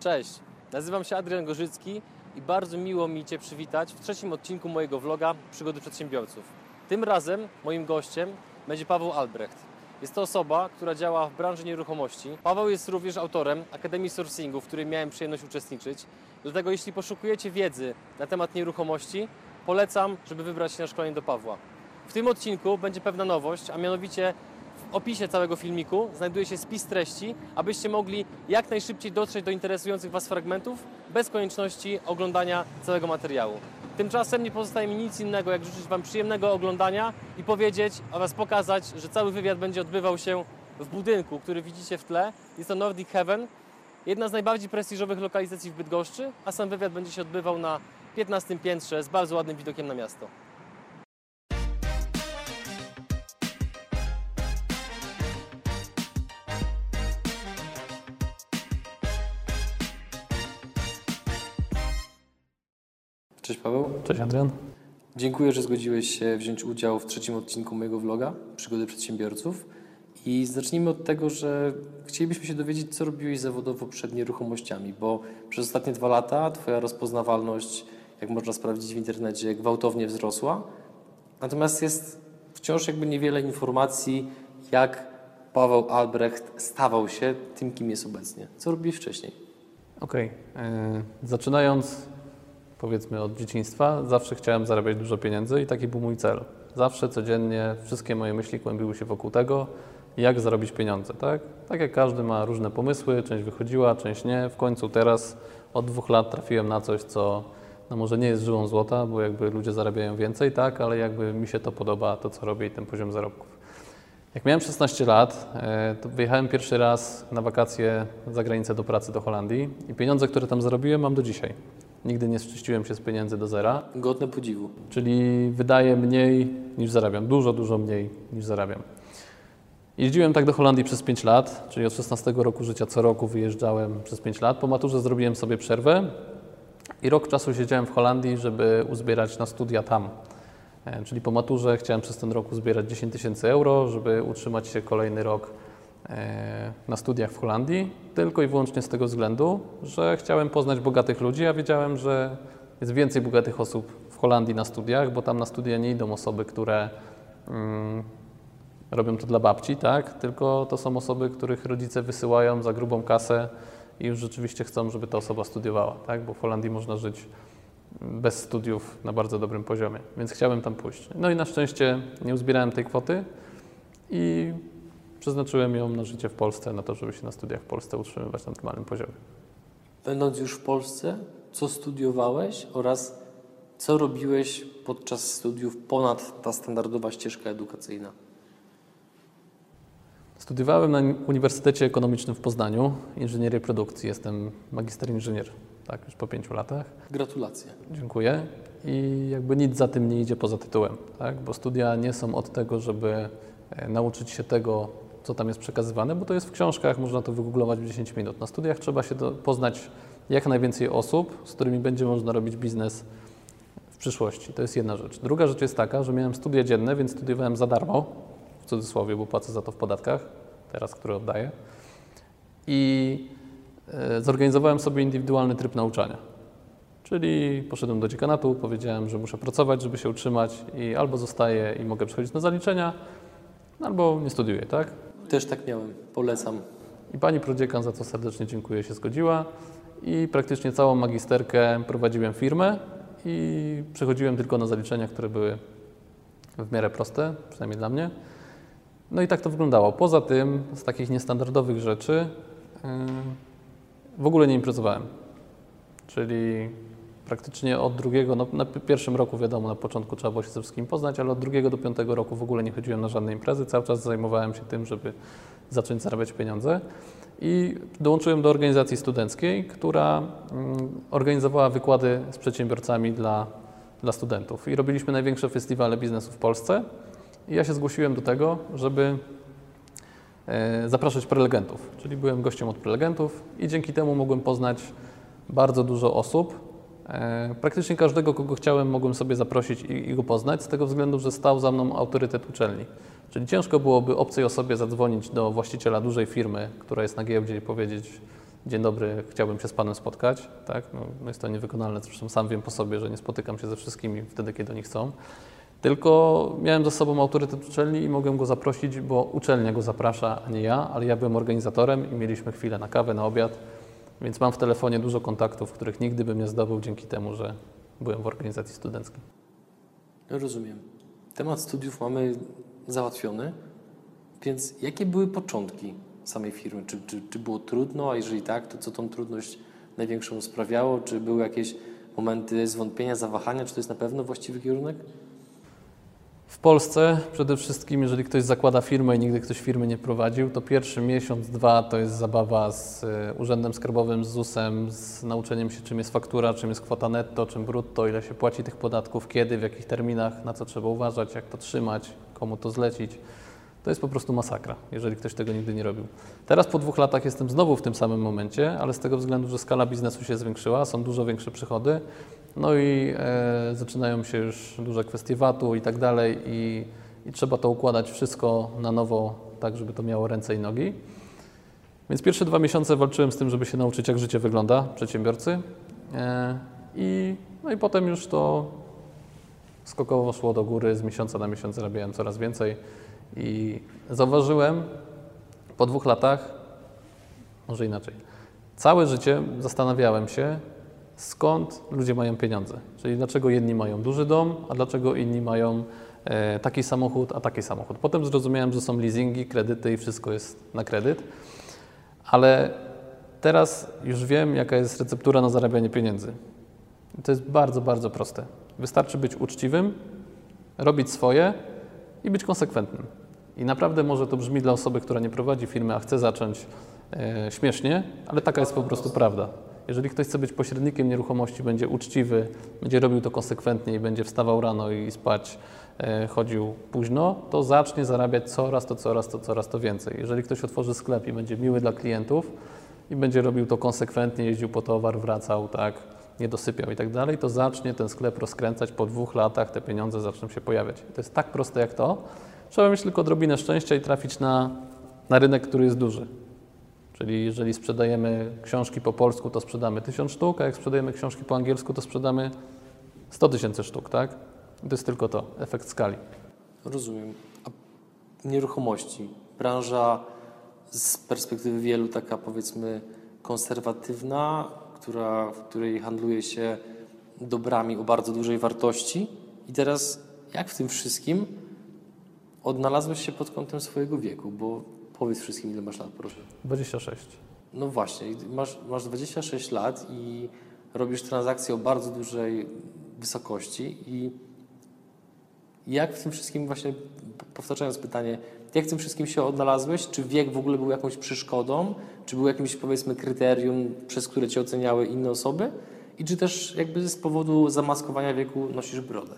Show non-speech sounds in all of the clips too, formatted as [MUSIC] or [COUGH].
Cześć, nazywam się Adrian Gorzycki i bardzo miło mi Cię przywitać w trzecim odcinku mojego vloga Przygody Przedsiębiorców. Tym razem moim gościem będzie Paweł Albrecht. Jest to osoba, która działa w branży nieruchomości. Paweł jest również autorem Akademii Sourcingu, w której miałem przyjemność uczestniczyć. Dlatego jeśli poszukujecie wiedzy na temat nieruchomości, polecam, żeby wybrać się na szkolenie do Pawła. W tym odcinku będzie pewna nowość, a mianowicie opisie całego filmiku znajduje się spis treści, abyście mogli jak najszybciej dotrzeć do interesujących Was fragmentów bez konieczności oglądania całego materiału. Tymczasem nie pozostaje mi nic innego, jak życzyć Wam przyjemnego oglądania i powiedzieć oraz pokazać, że cały wywiad będzie odbywał się w budynku, który widzicie w tle. Jest to Nordic Heaven, jedna z najbardziej prestiżowych lokalizacji w Bydgoszczy, a sam wywiad będzie się odbywał na 15 piętrze z bardzo ładnym widokiem na miasto. Cześć Paweł. Cześć Adrian. Dziękuję, że zgodziłeś się wziąć udział w trzecim odcinku mojego vloga Przygody Przedsiębiorców. I zacznijmy od tego, że chcielibyśmy się dowiedzieć, co robiłeś zawodowo przed nieruchomościami, bo przez ostatnie dwa lata Twoja rozpoznawalność, jak można sprawdzić w internecie, gwałtownie wzrosła. Natomiast jest wciąż jakby niewiele informacji, jak Paweł Albrecht stawał się tym, kim jest obecnie. Co robiłeś wcześniej? Okej. e, Zaczynając powiedzmy od dzieciństwa, zawsze chciałem zarabiać dużo pieniędzy i taki był mój cel. Zawsze, codziennie, wszystkie moje myśli kłębiły się wokół tego, jak zarobić pieniądze, tak? Tak jak każdy ma różne pomysły, część wychodziła, część nie. W końcu teraz od dwóch lat trafiłem na coś, co no może nie jest żyłą złota, bo jakby ludzie zarabiają więcej, tak? Ale jakby mi się to podoba, to co robię i ten poziom zarobków. Jak miałem 16 lat, e, to wyjechałem pierwszy raz na wakacje za granicę do pracy do Holandii i pieniądze, które tam zarobiłem, mam do dzisiaj. Nigdy nie szczyściłem się z pieniędzy do zera, Godne podziwu. czyli wydaję mniej niż zarabiam, dużo, dużo mniej niż zarabiam. Jeździłem tak do Holandii przez 5 lat, czyli od 16 roku życia co roku wyjeżdżałem przez 5 lat. Po maturze zrobiłem sobie przerwę i rok czasu siedziałem w Holandii, żeby uzbierać na studia tam. E, Czyli po maturze chciałem przez ten rok uzbierać 10 tysięcy euro, żeby utrzymać się kolejny rok na studiach w Holandii, tylko i wyłącznie z tego względu, że chciałem poznać bogatych ludzi, a wiedziałem, że jest więcej bogatych osób w Holandii na studiach, bo tam na studia nie idą osoby, które mm, robią to dla babci, tak? Tylko to są osoby, których rodzice wysyłają za grubą kasę i już rzeczywiście chcą, żeby ta osoba studiowała, tak? Bo w Holandii można żyć bez studiów na bardzo dobrym poziomie, więc chciałem tam pójść. No i na szczęście nie uzbierałem tej kwoty i przeznaczyłem ją na życie w Polsce, na to, żeby się na studiach w Polsce utrzymywać na normalnym poziomie. Będąc już w Polsce, co studiowałeś oraz co robiłeś podczas studiów ponad ta standardowa ścieżka edukacyjna? Studiowałem na Uniwersytecie Ekonomicznym w Poznaniu inżynierię produkcji. Jestem magister inżynier, tak, już po pięciu latach. Gratulacje. Dziękuję. I jakby nic za tym nie idzie poza tytułem, tak? bo studia nie są od tego, żeby e, nauczyć się tego, co tam jest przekazywane, bo to jest w książkach, można to wygooglować w 10 minut. Na studiach trzeba się poznać jak najwięcej osób, z którymi będzie można robić biznes w przyszłości. To jest jedna rzecz. Druga rzecz jest taka, że miałem studia dzienne, więc studiowałem za darmo, w cudzysłowie, bo płacę za to w podatkach, teraz, które oddaję. I e, zorganizowałem sobie indywidualny tryb nauczania. Czyli poszedłem do dziekanatu, powiedziałem, że muszę pracować, żeby się utrzymać i albo zostaję i mogę przechodzić na zaliczenia, albo nie studiuję, tak? Też tak miałem. Polecam. I pani prodziekan, za co serdecznie dziękuję, się zgodziła i praktycznie całą magisterkę prowadziłem firmę i przechodziłem tylko na zaliczenia, które były w miarę proste, przynajmniej dla mnie. No i tak to wyglądało. Poza tym, z takich niestandardowych rzeczy, yy, w ogóle nie imprezowałem. Czyli praktycznie od drugiego, no na pi- pierwszym roku wiadomo, na początku trzeba było się ze wszystkim poznać, ale od drugiego do piątego roku w ogóle nie chodziłem na żadne imprezy, cały czas zajmowałem się tym, żeby zacząć zarabiać pieniądze. I dołączyłem do organizacji studenckiej, która mm, organizowała wykłady z przedsiębiorcami dla, dla studentów. I robiliśmy największe festiwale biznesu w Polsce. I ja się zgłosiłem do tego, żeby e, zapraszać prelegentów. Czyli byłem gościem od prelegentów i dzięki temu mogłem poznać bardzo dużo osób. E, Praktycznie każdego, kogo chciałem, mogłem sobie zaprosić i, i go poznać, z tego względu, że stał za mną autorytet uczelni. Czyli ciężko byłoby obcej osobie zadzwonić do właściciela dużej firmy, która jest na giełdzie i powiedzieć: dzień dobry, chciałbym się z Panem spotkać. Tak? No, no jest to niewykonalne, zresztą sam wiem po sobie, że nie spotykam się ze wszystkimi wtedy, kiedy oni chcą. Tylko miałem za sobą autorytet uczelni i mogłem go zaprosić, bo uczelnia go zaprasza, a nie ja, ale ja byłem organizatorem i mieliśmy chwilę na kawę, na obiad, więc mam w telefonie dużo kontaktów, których nigdy bym nie zdobył dzięki temu, że byłem w organizacji studenckiej. Rozumiem. Temat studiów mamy załatwiony, więc jakie były początki samej firmy? Czy, czy, czy było trudno, a jeżeli tak, to co tą trudność największą sprawiało? Czy były jakieś momenty zwątpienia, zawahania, czy to jest na pewno właściwy kierunek? W Polsce przede wszystkim, jeżeli ktoś zakłada firmę i nigdy ktoś firmy nie prowadził, to pierwszy miesiąc, dwa to jest zabawa z e, Urzędem Skarbowym, z ZUS-em, z nauczeniem się, czym jest faktura, czym jest kwota netto, czym brutto, ile się płaci tych podatków, kiedy, w jakich terminach, na co trzeba uważać, jak to trzymać, komu to zlecić. To jest po prostu masakra, jeżeli ktoś tego nigdy nie robił. Teraz po dwóch latach jestem znowu w tym samym momencie, ale z tego względu, że skala biznesu się zwiększyła, są dużo większe przychody, no i e, zaczynają się już duże kwestie VAT-u i tak dalej i, i trzeba to układać wszystko na nowo, tak żeby to miało ręce i nogi. Więc pierwsze dwa miesiące walczyłem z tym, żeby się nauczyć, jak życie wygląda przedsiębiorcy. E, i, no i potem już to skokowo szło do góry, z miesiąca na miesiąc zarabiałem coraz więcej. I zauważyłem po dwóch latach, może inaczej, całe życie zastanawiałem się, skąd ludzie mają pieniądze. Czyli dlaczego jedni mają duży dom, a dlaczego inni mają e, taki samochód, a taki samochód. Potem zrozumiałem, że są leasingi, kredyty i wszystko jest na kredyt, ale teraz już wiem, jaka jest receptura na zarabianie pieniędzy. To jest bardzo, bardzo proste. Wystarczy być uczciwym, robić swoje i być konsekwentnym. I naprawdę może to brzmi dla osoby, która nie prowadzi firmy, a chce zacząć e, śmiesznie, ale taka jest po prostu prawda. Jeżeli ktoś chce być pośrednikiem nieruchomości, będzie uczciwy, będzie robił to konsekwentnie i będzie wstawał rano i spać, e, chodził późno, to zacznie zarabiać coraz to, coraz to, coraz to więcej. Jeżeli ktoś otworzy sklep i będzie miły dla klientów i będzie robił to konsekwentnie, jeździł po towar, wracał, tak, nie dosypiał i tak dalej, to zacznie ten sklep rozkręcać. Po dwóch latach te pieniądze zaczną się pojawiać. To jest tak proste jak to. Trzeba mieć tylko odrobinę szczęścia i trafić na, na rynek, który jest duży. Czyli jeżeli sprzedajemy książki po polsku, to sprzedamy 1000 sztuk, a jak sprzedajemy książki po angielsku, to sprzedamy 100 tysięcy sztuk, tak? To jest tylko to, efekt skali. Rozumiem. A nieruchomości, branża z perspektywy wielu taka powiedzmy konserwatywna, która, w której handluje się dobrami o bardzo dużej wartości. I teraz jak w tym wszystkim odnalazłeś się pod kątem swojego wieku? Bo powiedz wszystkim, ile masz lat, proszę. 26. No właśnie, masz, masz 26 lat i robisz transakcje o bardzo dużej wysokości i jak w tym wszystkim właśnie, powtarzając pytanie, jak w tym wszystkim się odnalazłeś? Czy wiek w ogóle był jakąś przeszkodą? Czy był jakimś powiedzmy kryterium, przez które cię oceniały inne osoby? I czy też jakby z powodu zamaskowania wieku nosisz brodę?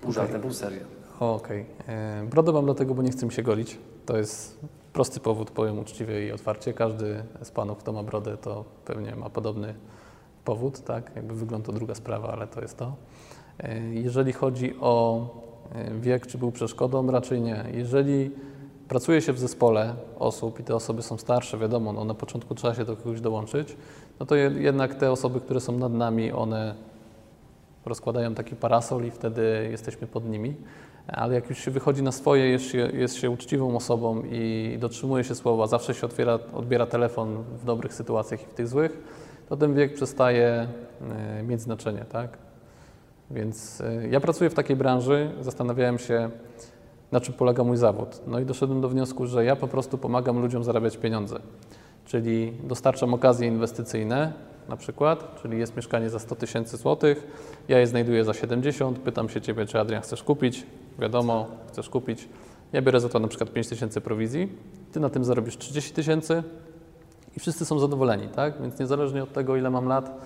Pół Okej. żartem, pół serio. Okej. Okay. Brodę mam dlatego, bo nie chcę mi się golić. To jest prosty powód, powiem uczciwie i otwarcie. Każdy z panów, kto ma brodę, to pewnie ma podobny powód, tak? Jakby wygląd to druga sprawa, ale to jest to. E, Jeżeli chodzi o e, wiek, czy był przeszkodą, raczej nie. Jeżeli pracuje się w zespole osób i te osoby są starsze, wiadomo, no na początku trzeba się do kogoś dołączyć, no to je- jednak te osoby, które są nad nami, one rozkładają taki parasol i wtedy jesteśmy pod nimi. Ale jak już się wychodzi na swoje, jest się, jest się uczciwą osobą i dotrzymuje się słowa, zawsze się otwiera, odbiera telefon w dobrych sytuacjach i w tych złych, to ten wiek przestaje e, mieć znaczenie, tak? Więc e, ja pracuję w takiej branży, zastanawiałem się, na czym polega mój zawód. No i doszedłem do wniosku, że ja po prostu pomagam ludziom zarabiać pieniądze. Czyli dostarczam okazje inwestycyjne, na przykład, czyli jest mieszkanie za 100 tysięcy złotych, ja je znajduję za 70, pytam się Ciebie, czy Adrian chcesz kupić, wiadomo, chcesz kupić, ja biorę za to na przykład 5 tysięcy prowizji, Ty na tym zarobisz 30 tysięcy i wszyscy są zadowoleni, tak? Więc niezależnie od tego, ile mam lat,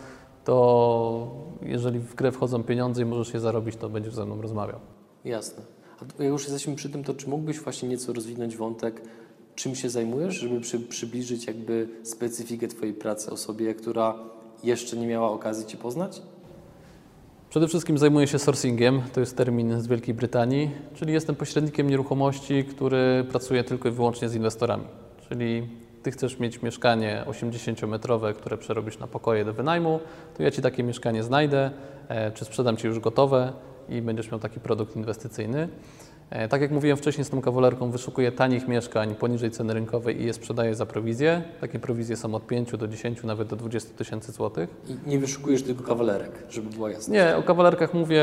to jeżeli w grę wchodzą pieniądze i możesz je zarobić, to będziesz ze mną rozmawiał. Jasne. A jak już jesteśmy przy tym, to czy mógłbyś właśnie nieco rozwinąć wątek, czym się zajmujesz, żeby przy, przybliżyć jakby specyfikę Twojej pracy osobie, która jeszcze nie miała okazji Cię poznać? Przede wszystkim zajmuję się sourcingiem, to jest termin z Wielkiej Brytanii, czyli jestem pośrednikiem nieruchomości, który pracuje tylko i wyłącznie z inwestorami. Czyli Ty chcesz mieć mieszkanie 80-metrowe, które przerobisz na pokoje do wynajmu, to ja Ci takie mieszkanie znajdę, e, czy sprzedam Ci już gotowe i będziesz miał taki produkt inwestycyjny. E, Tak jak mówiłem wcześniej z tą kawalerką, wyszukuję tanich mieszkań poniżej ceny rynkowej i je sprzedaję za prowizję. Takie prowizje są od 5 do 10, nawet do 20 tysięcy złotych. I nie wyszukujesz tylko kawalerek, żeby była jasna. Nie, o kawalerkach mówię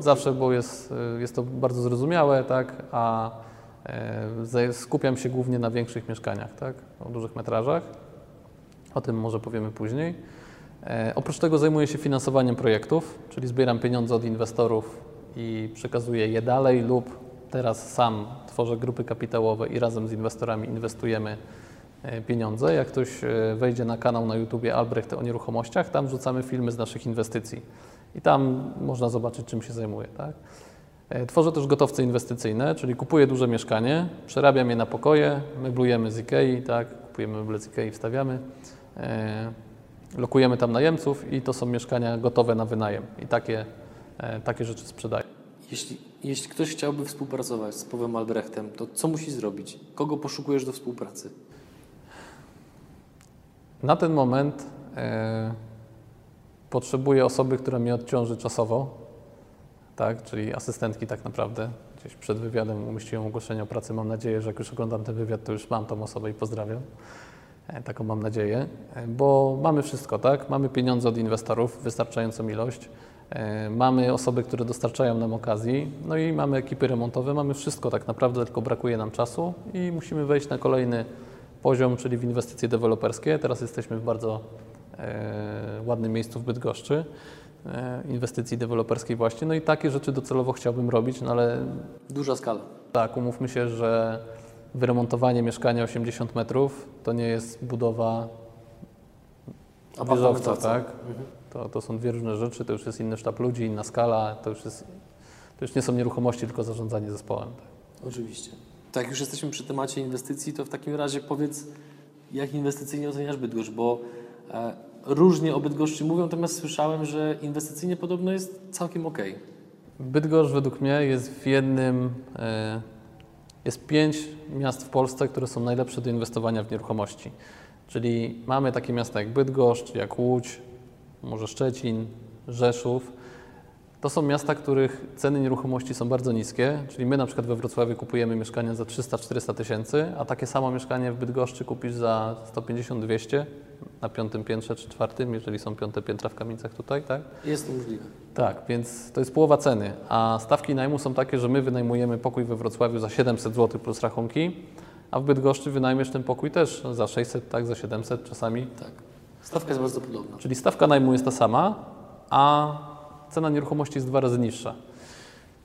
zawsze, bo jest, jest to bardzo zrozumiałe, tak, a e, skupiam się głównie na większych mieszkaniach, tak, o dużych metrażach. O tym może powiemy później. E, Oprócz tego zajmuję się finansowaniem projektów, czyli zbieram pieniądze od inwestorów i przekazuję je dalej lub teraz sam tworzę grupy kapitałowe i razem z inwestorami inwestujemy e, pieniądze. Jak ktoś e, wejdzie na kanał na YouTubie Albrecht o nieruchomościach, tam wrzucamy filmy z naszych inwestycji i tam można zobaczyć, czym się zajmuję. Tak? E, Tworzę też gotowce inwestycyjne, czyli kupuję duże mieszkanie, przerabiam je na pokoje, meblujemy z Ikei, tak? kupujemy meble z wstawiamy, lokujemy tam najemców i to są mieszkania gotowe na wynajem i takie, takie rzeczy sprzedaję. Jeśli, jeśli ktoś chciałby współpracować z Pawłem Albrechtem, to co musi zrobić? Kogo poszukujesz do współpracy? Na ten moment e, potrzebuję osoby, która mnie odciąży czasowo, tak, czyli asystentki tak naprawdę. Gdzieś przed wywiadem umieściłem ogłoszenie o pracy. Mam nadzieję, że jak już oglądam ten wywiad, to już mam tą osobę i pozdrawiam. E, taką mam nadzieję, e, bo mamy wszystko, tak? Mamy pieniądze od inwestorów, wystarczającą ilość. E, Mamy osoby, które dostarczają nam okazji, no i mamy ekipy remontowe, mamy wszystko tak naprawdę, tylko brakuje nam czasu i musimy wejść na kolejny poziom, czyli w inwestycje deweloperskie. Teraz jesteśmy w bardzo e, ładnym miejscu w Bydgoszczy, e, inwestycji deweloperskiej właśnie, no i takie rzeczy docelowo chciałbym robić, no ale Duża skala. tak, umówmy się, że wyremontowanie mieszkania 80 metrów to nie jest budowa wieżowca, tak? To, to są dwie różne rzeczy, to już jest inny sztab ludzi, inna skala, to już, jest, to już nie są nieruchomości, tylko zarządzanie zespołem. Tak? Oczywiście. Tak, już jesteśmy przy temacie inwestycji, to w takim razie powiedz, jak inwestycyjnie oceniasz Bydgoszcz, bo e, różnie o Bydgoszczy mówią, natomiast słyszałem, że inwestycyjnie podobno jest całkiem okej. Bydgoszcz według mnie jest w jednym, e, jest pięć miast w Polsce, które są najlepsze do inwestowania w nieruchomości. Czyli mamy takie miasta jak Bydgoszcz, jak Łódź, może Szczecin, Rzeszów. To są miasta, których ceny nieruchomości są bardzo niskie, czyli my na przykład we Wrocławiu kupujemy mieszkania za 300-400 tysięcy, a takie samo mieszkanie w Bydgoszczy kupisz za 150-200 na piątym piętrze czy czwartym, jeżeli są piąte piętra w kamienicach tutaj, tak? Jest to możliwe. Tak, więc to jest połowa ceny, a stawki najmu są takie, że my wynajmujemy pokój we Wrocławiu za 700 zł plus rachunki, a w Bydgoszczy wynajmiesz ten pokój też za 600, tak, za 700 czasami. Tak. Stawka jest bardzo podobna. Czyli stawka najmu jest ta sama, a cena nieruchomości jest dwa razy niższa.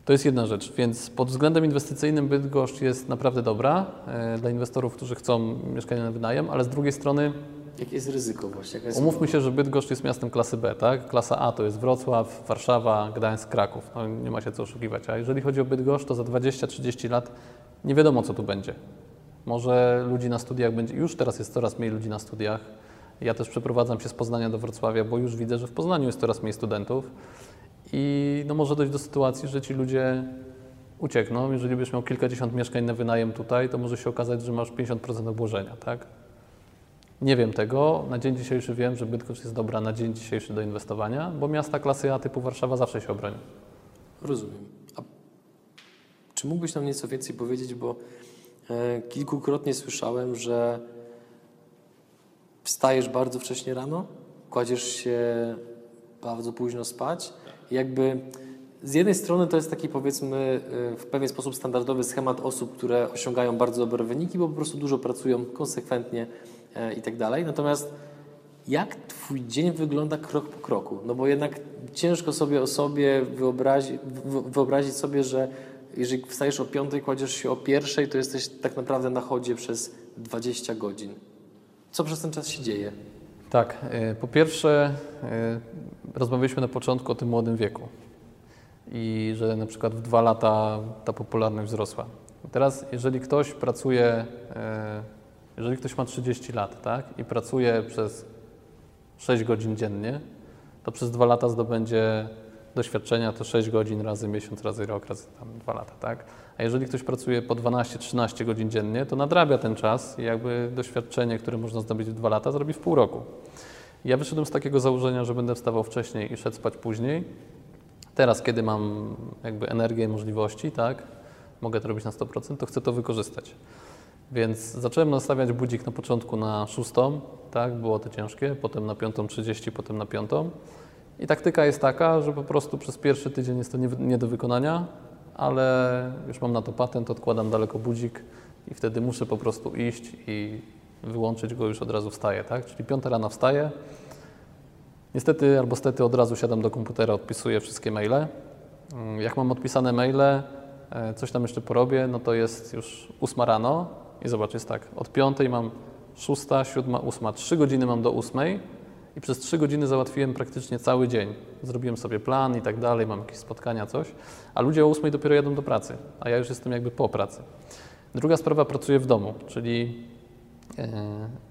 To jest jedna rzecz, więc pod względem inwestycyjnym Bydgoszcz jest naprawdę dobra e, dla inwestorów, którzy chcą mieszkania na wynajem, ale z drugiej strony Jakie jest ryzyko właśnie? Jest Umówmy się, że Bydgoszcz jest miastem klasy B, tak? Klasa A to jest Wrocław, Warszawa, Gdańsk, Kraków. No, nie ma się co oszukiwać. A jeżeli chodzi o Bydgoszcz, to za 20-30 lat nie wiadomo, co tu będzie. Może ludzi na studiach będzie, już teraz jest coraz mniej ludzi na studiach. Ja też przeprowadzam się z Poznania do Wrocławia, bo już widzę, że w Poznaniu jest coraz mniej studentów. I no może dojść do sytuacji, że ci ludzie uciekną. Jeżeli byś miał kilkadziesiąt mieszkań na wynajem tutaj, to może się okazać, że masz 50% obłożenia, tak? Nie wiem tego. Na dzień dzisiejszy wiem, że Bydgoszcz jest dobra na dzień dzisiejszy do inwestowania, bo miasta klasy A typu Warszawa zawsze się obroni. Rozumiem. A czy mógłbyś nam nieco więcej powiedzieć, bo e, kilkukrotnie słyszałem, że wstajesz bardzo wcześnie rano, kładziesz się bardzo późno spać. Jakby z jednej strony to jest taki powiedzmy e, w pewien sposób standardowy schemat osób, które osiągają bardzo dobre wyniki, bo po prostu dużo pracują konsekwentnie e, i tak dalej. Natomiast jak Twój dzień wygląda krok po kroku? No bo jednak ciężko sobie o sobie wyobrazi, wy- wyobrazić sobie, że jeżeli wstajesz o piątej, kładziesz się o pierwszej, to jesteś tak naprawdę na chodzie przez 20 godzin. Co przez ten czas się dzieje? Tak, y, po pierwsze, y, rozmawialiśmy na początku o tym młodym wieku i że na przykład w dwa lata ta popularność wzrosła. Teraz, jeżeli ktoś pracuje, y, jeżeli ktoś ma 30 lat tak, i pracuje przez 6 godzin dziennie, to przez dwa lata zdobędzie doświadczenia to 6 godzin razy miesiąc, razy rok, razy tam 2 lata, tak? A jeżeli ktoś pracuje po 12-13 godzin dziennie, to nadrabia ten czas i jakby doświadczenie, które można zdobyć w 2 lata, zrobi w pół roku. Ja wyszedłem z takiego założenia, że będę wstawał wcześniej i szedł spać później. Teraz, kiedy mam jakby energię i możliwości, tak, mogę to robić na 100%, to chcę to wykorzystać. Więc zacząłem nastawiać budzik na początku na 6, tak, było to ciężkie, potem na 5.30, potem na 5. I taktyka jest taka, że po prostu przez pierwszy tydzień jest to nie, nie do wykonania, ale już mam na to patent, odkładam daleko budzik i wtedy muszę po prostu iść i wyłączyć go już od razu wstaję, tak? Czyli piąta rano wstaję. Niestety albo stety od razu siadam do komputera, odpisuję wszystkie maile. Mm, Jak mam odpisane maile, e, coś tam jeszcze porobię, no to jest już ósma rano i zobacz, jest tak, od piątej mam szósta, siódma, ósma, trzy godziny mam do ósmej i przez trzy godziny załatwiłem praktycznie cały dzień. Zrobiłem sobie plan i tak dalej, mam jakieś spotkania, coś, a ludzie o ósmej dopiero jadą do pracy, a ja już jestem jakby po pracy. Druga sprawa, pracuję w domu, czyli e,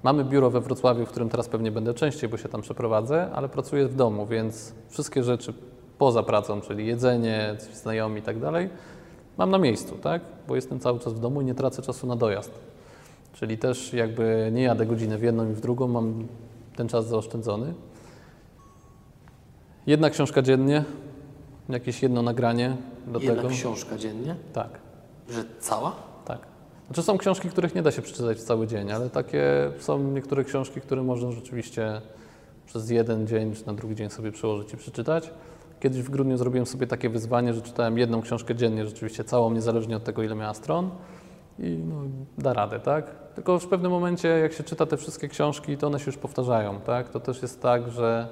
mamy biuro we Wrocławiu, w którym teraz pewnie będę częściej, bo się tam przeprowadzę, ale pracuję w domu, więc wszystkie rzeczy poza pracą, czyli jedzenie, znajomi i tak dalej, mam na miejscu, tak? Bo jestem cały czas w domu i nie tracę czasu na dojazd. Czyli też jakby nie jadę godzinę w jedną i w drugą, mam ten czas zaoszczędzony. Jedna książka dziennie, jakieś jedno nagranie do Jedna tego. książka dziennie? Tak, Że cała? tak. Znaczy są książki, których nie da się przeczytać w cały dzień, ale takie są niektóre książki, które można rzeczywiście przez jeden dzień czy na drugi dzień sobie przełożyć i przeczytać. Kiedyś w grudniu zrobiłem sobie takie wyzwanie, że czytałem jedną książkę dziennie, rzeczywiście całą, niezależnie od tego, ile miała stron i no, da radę, tak? Tylko w pewnym momencie, jak się czyta te wszystkie książki, to one się już powtarzają, tak? To też jest tak, że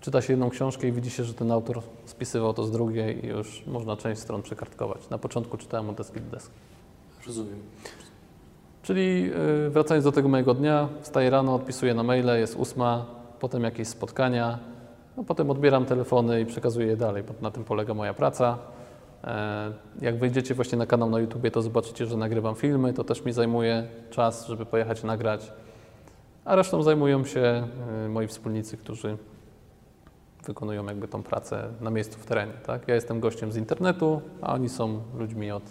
czyta się jedną książkę i widzi się, że ten autor spisywał to z drugiej i już można część stron przekartkować. Na początku czytałem od deski do deski. Rozumiem. Czyli y, wracając do tego mojego dnia, wstaję rano, odpisuję na maile, jest ósma, potem jakieś spotkania, no potem odbieram telefony i przekazuję je dalej, bo na tym polega moja praca. E, Jak wejdziecie właśnie na kanał na YouTubie, to zobaczycie, że nagrywam filmy, to też mi zajmuje czas, żeby pojechać nagrać, a resztą zajmują się y, moi wspólnicy, którzy wykonują jakby tą pracę na miejscu w terenie. Tak? Ja jestem gościem z internetu, a oni są ludźmi od,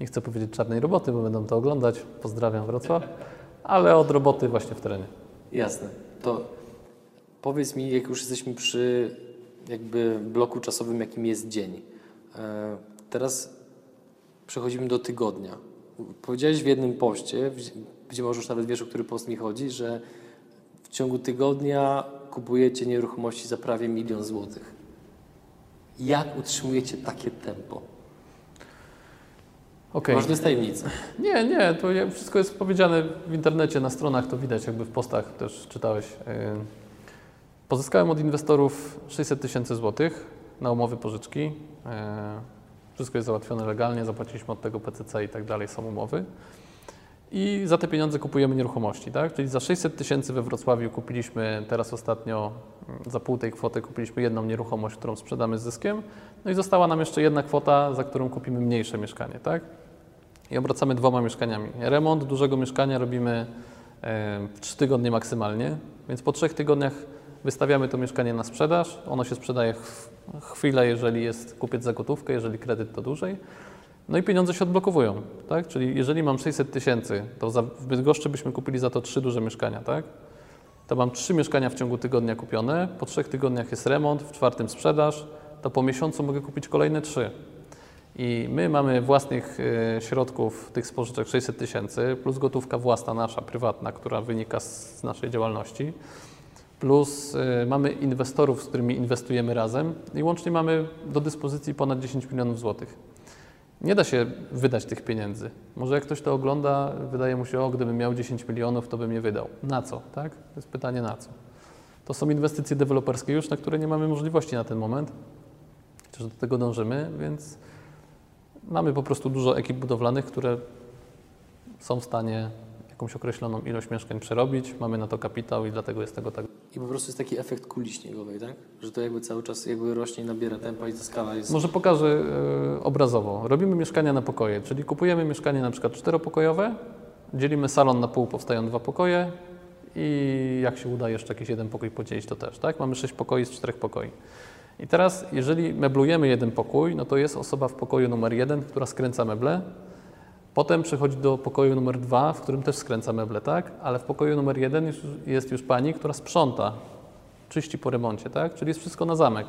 nie chcę powiedzieć czarnej roboty, bo będą to oglądać, pozdrawiam Wrocław, ale od roboty właśnie w terenie. Jasne. To powiedz mi, jak już jesteśmy przy jakby bloku czasowym, jakim jest dzień. Teraz przechodzimy do tygodnia. Powiedziałeś w jednym poście, gdzie- może już nawet wiesz, o który post mi chodzi, że w ciągu tygodnia kupujecie nieruchomości za prawie milion złotych. Jak utrzymujecie takie tempo? Okej. Może to jest tajemnica. Nie, nie, to wszystko jest powiedziane w internecie, na stronach, to widać jakby w postach też czytałeś. Yy. Pozyskałem od inwestorów 600 tysięcy złotych na umowy pożyczki. Wszystko jest załatwione legalnie, zapłaciliśmy od tego PCC i tak dalej, są umowy. I za te pieniądze kupujemy nieruchomości, tak? Czyli za 600 tysięcy we Wrocławiu kupiliśmy teraz ostatnio, mm, za pół tej kwoty kupiliśmy jedną nieruchomość, którą sprzedamy z zyskiem. No i została nam jeszcze jedna kwota, za którą kupimy mniejsze mieszkanie, tak? I obracamy dwoma mieszkaniami. Remont dużego mieszkania robimy w 3 tygodnie maksymalnie, więc po trzech tygodniach wystawiamy to mieszkanie na sprzedaż. Ono się sprzedaje chwilę, jeżeli jest kupiec za gotówkę, jeżeli kredyt to dłużej. No i pieniądze się odblokowują, tak? Czyli jeżeli mam 600 tysięcy, to za, w Bydgoszczy byśmy kupili za to trzy duże mieszkania, tak? To mam trzy mieszkania w ciągu tygodnia kupione, po trzech tygodniach jest remont, w czwartym sprzedaż, to po miesiącu mogę kupić kolejne trzy. I my mamy własnych e, środków tych spożyczek 600 tysięcy, plus gotówka własna nasza, prywatna, która wynika z naszej działalności, plus e, mamy inwestorów, z którymi inwestujemy razem i łącznie mamy do dyspozycji ponad 10 milionów złotych. Nie da się wydać tych pieniędzy. Może jak ktoś to ogląda, wydaje mu się, o, gdybym miał 10 milionów, to bym je wydał. Na co, tak? To jest pytanie na co. To są inwestycje deweloperskie już, na które nie mamy możliwości na ten moment, chociaż do tego dążymy, więc mamy po prostu dużo ekip budowlanych, które są w stanie jakąś określoną ilość mieszkań przerobić. Mamy na to kapitał i dlatego jest tego tak. I po prostu jest taki efekt kuli śniegowej, tak? Że to jakby cały czas jakby rośnie, nabiera tempa i ta skala jest... Może pokażę e, obrazowo. Robimy mieszkania na pokoje, czyli kupujemy mieszkanie na przykład czteropokojowe, dzielimy salon na pół, powstają dwa pokoje i jak się uda jeszcze jakiś jeden pokój podzielić, to też, tak? Mamy sześć pokoi z czterech pokoi. I teraz, jeżeli meblujemy jeden pokój, no to jest osoba w pokoju numer jeden, która skręca meble. Potem przechodzi do pokoju numer dwa, w którym też skręca meble, tak? Ale w pokoju numer jeden już, jest już pani, która sprząta, czyści po remoncie, tak? Czyli jest wszystko na zamek.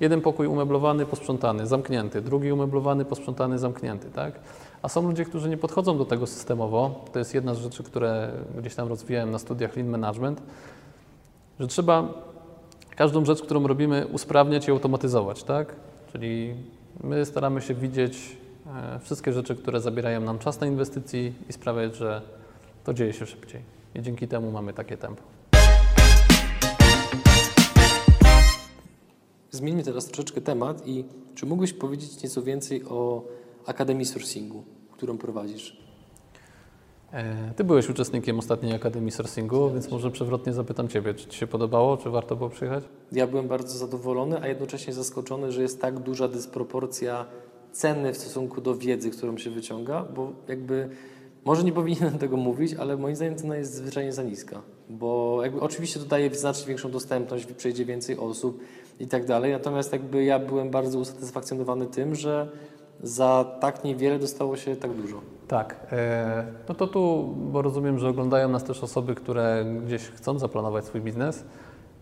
Jeden pokój umeblowany, posprzątany, zamknięty, drugi umeblowany, posprzątany, zamknięty, tak? A są ludzie, którzy nie podchodzą do tego systemowo. To jest jedna z rzeczy, które gdzieś tam rozwijałem na studiach Lean Management, że trzeba każdą rzecz, którą robimy, usprawniać i automatyzować, tak? Czyli my staramy się widzieć wszystkie rzeczy, które zabierają nam czas na inwestycji i sprawiać, że to dzieje się szybciej. I dzięki temu mamy takie tempo. Zmieńmy teraz troszeczkę temat i czy mógłbyś powiedzieć nieco więcej o Akademii Sourcingu, którą prowadzisz? E, Ty byłeś uczestnikiem ostatniej Akademii Sourcingu, więc może przewrotnie zapytam Ciebie, czy Ci się podobało, czy warto było przyjechać? Ja byłem bardzo zadowolony, a jednocześnie zaskoczony, że jest tak duża dysproporcja ceny w stosunku do wiedzy, którą się wyciąga, bo jakby może nie powinienem tego mówić, ale moim zdaniem cena jest zwyczajnie za niska, bo jakby oczywiście to daje znacznie większą dostępność, przejdzie więcej osób i tak dalej, natomiast jakby ja byłem bardzo usatysfakcjonowany tym, że za tak niewiele dostało się tak dużo. Tak. e, No to tu, bo rozumiem, że oglądają nas też osoby, które gdzieś chcą zaplanować swój biznes,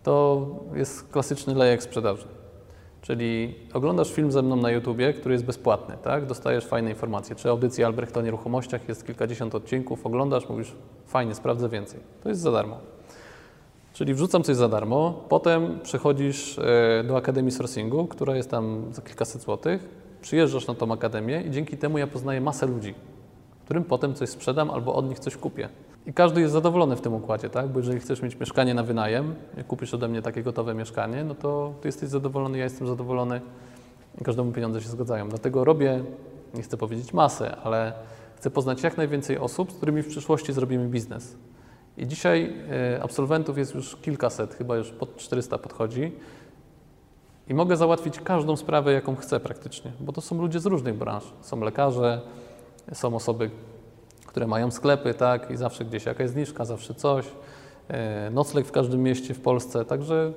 to jest klasyczny lejek sprzedaży. Czyli oglądasz film ze mną na YouTubie, który jest bezpłatny, tak? Dostajesz fajne informacje. Czy audycja Albrecht o nieruchomościach jest kilkadziesiąt odcinków, oglądasz, mówisz, fajnie, sprawdzę więcej. To jest za darmo. Czyli wrzucam coś za darmo, potem przechodzisz e, do Akademii Sourcingu, która jest tam za kilkaset złotych, przyjeżdżasz na tą akademię i dzięki temu ja poznaję masę ludzi, którym potem coś sprzedam albo od nich coś kupię. I każdy jest zadowolony w tym układzie, tak? Bo jeżeli chcesz mieć mieszkanie na wynajem, kupisz ode mnie takie gotowe mieszkanie, no to ty jesteś zadowolony, ja jestem zadowolony i każdemu pieniądze się zgadzają. Dlatego robię, nie chcę powiedzieć masę, ale chcę poznać jak najwięcej osób, z którymi w przyszłości zrobimy biznes. I dzisiaj e, absolwentów jest już kilkaset, chyba już pod 400 podchodzi. I mogę załatwić każdą sprawę, jaką chcę praktycznie, bo to są ludzie z różnych branż. Są lekarze, są osoby, które mają sklepy, tak, i zawsze gdzieś jakaś zniżka, zawsze coś. E, Nocleg w każdym mieście w Polsce, także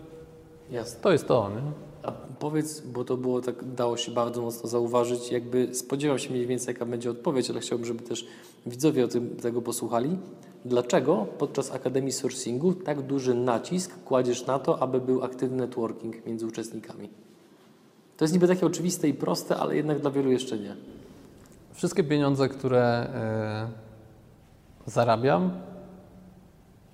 Jasne. to jest to, nie? A powiedz, bo to było tak, dało się bardzo mocno zauważyć, jakby spodziewał się mniej więcej, jaka będzie odpowiedź, ale chciałbym, żeby też widzowie o tym tego posłuchali. Dlaczego podczas Akademii Sourcingu tak duży nacisk kładziesz na to, aby był aktywny networking między uczestnikami? To jest niby takie oczywiste i proste, ale jednak dla wielu jeszcze nie. Wszystkie pieniądze, które e, zarabiam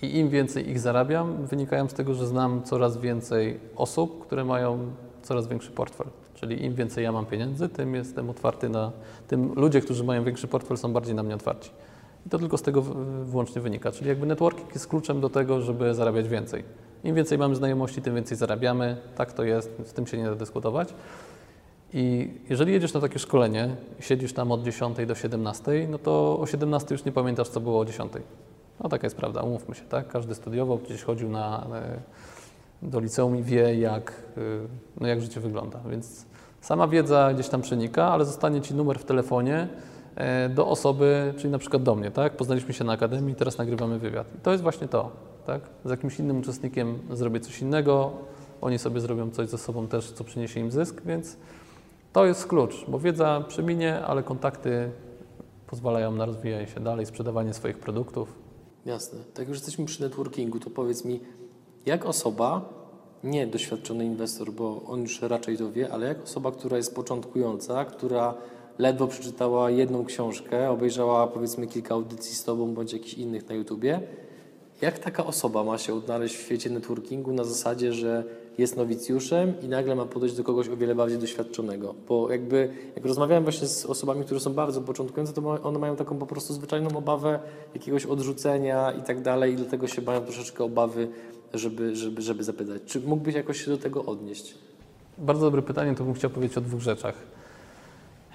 i im więcej ich zarabiam, wynikają z tego, że znam coraz więcej osób, które mają coraz większy portfel. Czyli im więcej ja mam pieniędzy, tym jestem otwarty na. Tym ludzie, którzy mają większy portfel, są bardziej na mnie otwarci. I to tylko z tego wyłącznie wynika. Czyli jakby networking jest kluczem do tego, żeby zarabiać więcej. Im więcej mamy znajomości, tym więcej zarabiamy. Tak to jest, z tym się nie da dyskutować. I jeżeli jedziesz na takie szkolenie, siedzisz tam od 10 do 17, no to o 17 już nie pamiętasz, co było o 10. No taka jest prawda, umówmy się, tak? Każdy studiował, gdzieś chodził na, e, do liceum i wie, jak, e, no jak życie wygląda. Więc sama wiedza gdzieś tam przenika, ale zostanie Ci numer w telefonie e, do osoby, czyli na przykład do mnie, tak? Poznaliśmy się na akademii, teraz nagrywamy wywiad. I to jest właśnie to, tak? Z jakimś innym uczestnikiem zrobię coś innego, oni sobie zrobią coś ze sobą też, co przyniesie im zysk, więc to jest klucz, bo wiedza przeminie, ale kontakty pozwalają na rozwijanie się dalej, sprzedawanie swoich produktów. Jasne. Tak już jesteśmy przy networkingu, to powiedz mi, jak osoba, nie doświadczony inwestor, bo on już raczej to wie, ale jak osoba, która jest początkująca, która ledwo przeczytała jedną książkę, obejrzała powiedzmy kilka audycji z Tobą bądź jakichś innych na YouTubie, jak taka osoba ma się odnaleźć w świecie networkingu na zasadzie, że jest nowicjuszem i nagle ma podejść do kogoś o wiele bardziej doświadczonego? Bo jakby, jak rozmawiałem właśnie z osobami, które są bardzo początkujące, to one mają taką po prostu zwyczajną obawę jakiegoś odrzucenia i tak dalej i dlatego się mają troszeczkę obawy, żeby, żeby, żeby zapytać. Czy mógłbyś jakoś się do tego odnieść? Bardzo dobre pytanie, to bym chciał powiedzieć o dwóch rzeczach.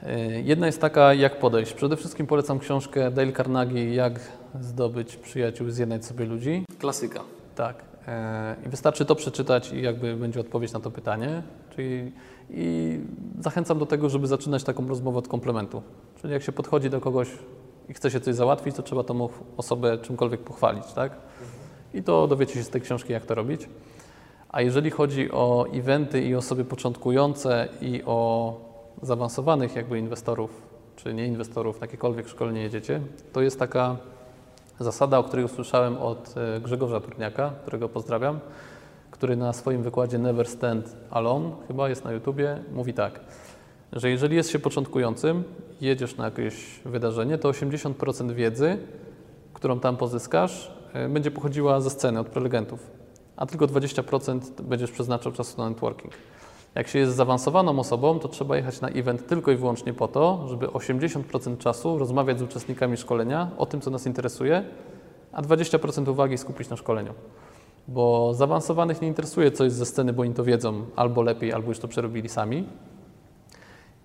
Yy, Jedna jest taka, jak podejść. Przede wszystkim polecam książkę Dale Carnegie, Jak zdobyć przyjaciół, zjednać sobie ludzi. Klasyka. Tak. e, I wystarczy to przeczytać i jakby będzie odpowiedź na to pytanie. Czyli i zachęcam do tego, żeby zaczynać taką rozmowę od komplementu. Czyli jak się podchodzi do kogoś i chce się coś załatwić, to trzeba tą osobę czymkolwiek pochwalić, tak? I to dowiecie się z tej książki, jak to robić. A jeżeli chodzi o eventy i osoby początkujące i o zaawansowanych jakby inwestorów, czy nie inwestorów, jakiekolwiek szkolenie jedziecie, to jest taka zasada, o której usłyszałem od e, Grzegorza Turniaka, którego pozdrawiam, który na swoim wykładzie Never Stand Alone, chyba jest na YouTubie, mówi tak, że jeżeli jest się początkującym, jedziesz na jakieś wydarzenie, to 80% wiedzy, którą tam pozyskasz, e, będzie pochodziła ze sceny, od prelegentów, a tylko 20% będziesz przeznaczał czasu na networking. Jak się jest zaawansowaną osobą, to trzeba jechać na event tylko i wyłącznie po to, żeby 80% czasu rozmawiać z uczestnikami szkolenia o tym, co nas interesuje, a 20% uwagi skupić na szkoleniu. Bo zaawansowanych nie interesuje, co jest ze sceny, bo oni to wiedzą albo lepiej, albo już to przerobili sami.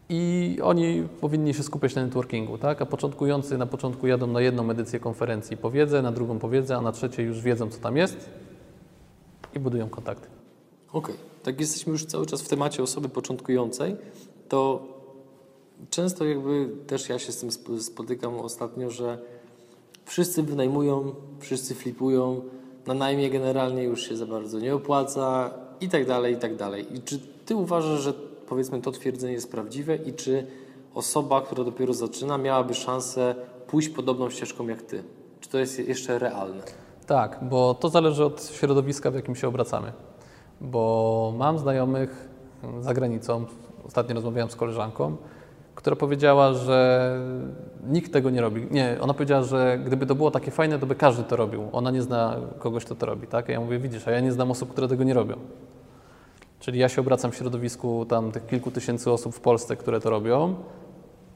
I oni powinni się skupiać na networkingu, tak? A początkujący na początku jadą na jedną edycję konferencji powiedzę, na drugą powiedzę, a na trzeciej już wiedzą, co tam jest i budują kontakty. Okej, tak jesteśmy już cały czas w temacie osoby początkującej, to często jakby też ja się z tym sp- spotykam ostatnio, że wszyscy wynajmują, wszyscy flipują, na najmie generalnie już się za bardzo nie opłaca i tak dalej, i tak dalej. I czy ty uważasz, że powiedzmy to twierdzenie jest prawdziwe i czy osoba, która dopiero zaczyna, miałaby szansę pójść podobną ścieżką jak ty? Czy to jest jeszcze realne? Tak, bo to zależy od środowiska, w jakim się obracamy. Bo mam znajomych za granicą, ostatnio rozmawiałem z koleżanką, która powiedziała, że nikt tego nie robi. Nie, ona powiedziała, że gdyby to było takie fajne, to by każdy to robił. Ona nie zna kogoś, kto to robi, tak? A ja mówię, widzisz, a ja nie znam osób, które tego nie robią. Czyli ja się obracam w środowisku tam tych kilku tysięcy osób w Polsce, które to robią,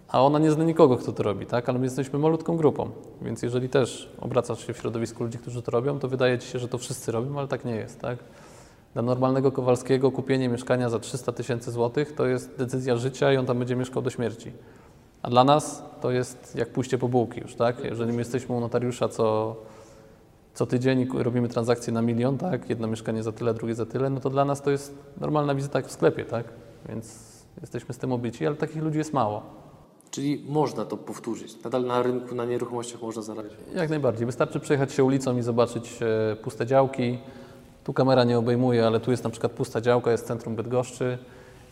a ona nie zna nikogo, kto to robi, tak? Ale my jesteśmy malutką grupą, więc jeżeli też obracasz się w środowisku ludzi, którzy to robią, to wydaje ci się, że to wszyscy robią, ale tak nie jest, tak? Dla normalnego Kowalskiego kupienie mieszkania za 300 tysięcy złotych to jest decyzja życia i on tam będzie mieszkał do śmierci. A dla nas to jest jak pójście po bułki już, tak? Jeżeli my jesteśmy u notariusza co, co tydzień i robimy transakcje na milion, tak? Jedno mieszkanie za tyle, drugie za tyle, no to dla nas to jest normalna wizyta jak w sklepie, tak? Więc jesteśmy z tym obyci, ale takich ludzi jest mało. Czyli można to powtórzyć. Nadal na rynku, na nieruchomościach można zarabiać. Jak najbardziej. Wystarczy przejechać się ulicą i zobaczyć e, puste działki. Tu kamera nie obejmuje, ale tu jest na przykład pusta działka, jest centrum Bydgoszczy.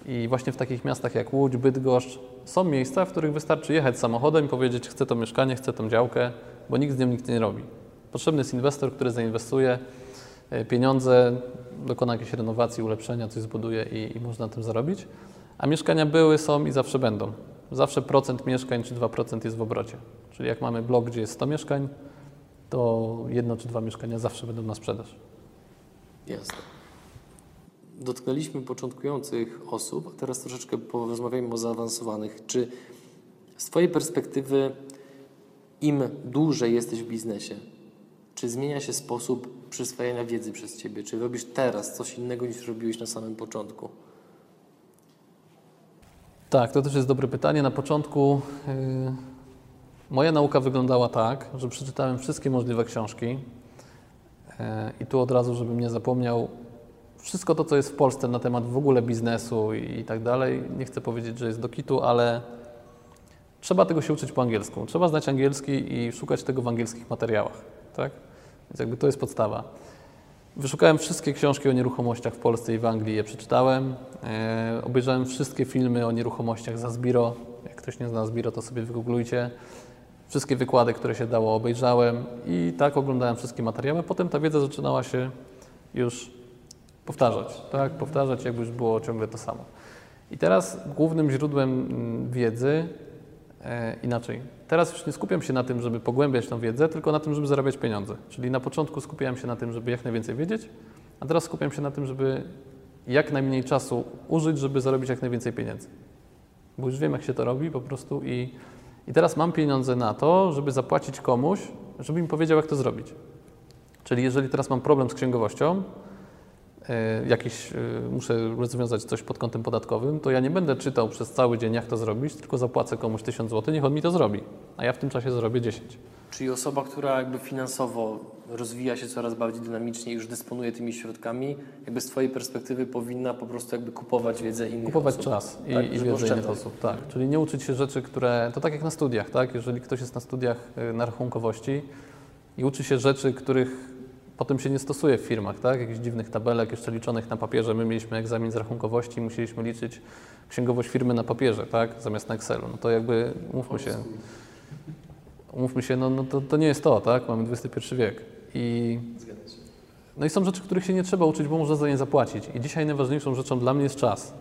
I właśnie w takich miastach jak Łódź, Bydgoszcz są miejsca, w których wystarczy jechać samochodem i powiedzieć, chcę to mieszkanie, chcę tą działkę, bo nikt z nią nikt nie robi. Potrzebny jest inwestor, który zainwestuje e, pieniądze, dokona jakiejś renowacji, ulepszenia, coś zbuduje i, i można na tym zarobić. A mieszkania były, są i zawsze będą. Zawsze procent mieszkań czy 2% jest w obrocie. Czyli jak mamy blok, gdzie jest 100 mieszkań, to jedno czy dwa mieszkania zawsze będą na sprzedaż. Jasne. Dotknęliśmy początkujących osób, a teraz troszeczkę porozmawiajmy o zaawansowanych. Czy z Twojej perspektywy im dłużej jesteś w biznesie, czy zmienia się sposób przyswajania wiedzy przez Ciebie? Czy robisz teraz coś innego niż robiłeś na samym początku? Tak, to też jest dobre pytanie. Na początku yy, moja nauka wyglądała tak, że przeczytałem wszystkie możliwe książki i tu od razu, żebym nie zapomniał, wszystko to, co jest w Polsce na temat w ogóle biznesu i, i tak dalej. Nie chcę powiedzieć, że jest do kitu, ale trzeba tego się uczyć po angielsku. Trzeba znać angielski i szukać tego w angielskich materiałach. Tak? Więc jakby to jest podstawa. Wyszukałem wszystkie książki o nieruchomościach w Polsce i w Anglii, je przeczytałem. E, obejrzałem wszystkie filmy o nieruchomościach za Zbiro. Jak ktoś nie zna Zbiro, to sobie wygooglujcie. Wszystkie wykłady, które się dało, obejrzałem i tak oglądałem wszystkie materiały. Potem ta wiedza zaczynała się już powtarzać, tak? Powtarzać, jakby już było ciągle to samo. I teraz głównym źródłem mm, wiedzy, e, inaczej, teraz już nie skupiam się na tym, żeby pogłębiać tą wiedzę, tylko na tym, żeby zarabiać pieniądze. Czyli na początku skupiałem się na tym, żeby jak najwięcej wiedzieć, a teraz skupiam się na tym, żeby jak najmniej czasu użyć, żeby zarobić jak najwięcej pieniędzy. Bo już wiem, jak się to robi po prostu i, i teraz mam pieniądze na to, żeby zapłacić komuś, żeby mi powiedział, jak to zrobić. Czyli jeżeli teraz mam problem z księgowością, jakiś, e, muszę rozwiązać coś pod kątem podatkowym, to ja nie będę czytał przez cały dzień, jak to zrobić, tylko zapłacę komuś 1000 zł, niech on mi to zrobi, a ja w tym czasie zrobię 10. Czyli osoba, która jakby finansowo rozwija się coraz bardziej dynamicznie i już dysponuje tymi środkami, jakby z Twojej perspektywy powinna po prostu jakby kupować wiedzę innych Kupować osób. czas i, Tak, i wiedzę innych osób. Tak. Czyli nie uczyć się rzeczy, które. To tak jak na studiach, tak? Jeżeli ktoś jest na studiach y, na rachunkowości i uczy się rzeczy, których potem się nie stosuje w firmach, tak? Jakichś dziwnych tabelek jeszcze liczonych na papierze. My mieliśmy egzamin z rachunkowości i musieliśmy liczyć księgowość firmy na papierze, tak? Zamiast na Excelu. No to jakby, umówmy się, umówmy się, no, no to, to nie jest to, tak? Mamy XXI wiek. I, no i są rzeczy, których się nie trzeba uczyć, bo można za nie zapłacić. I dzisiaj najważniejszą rzeczą dla mnie jest czas.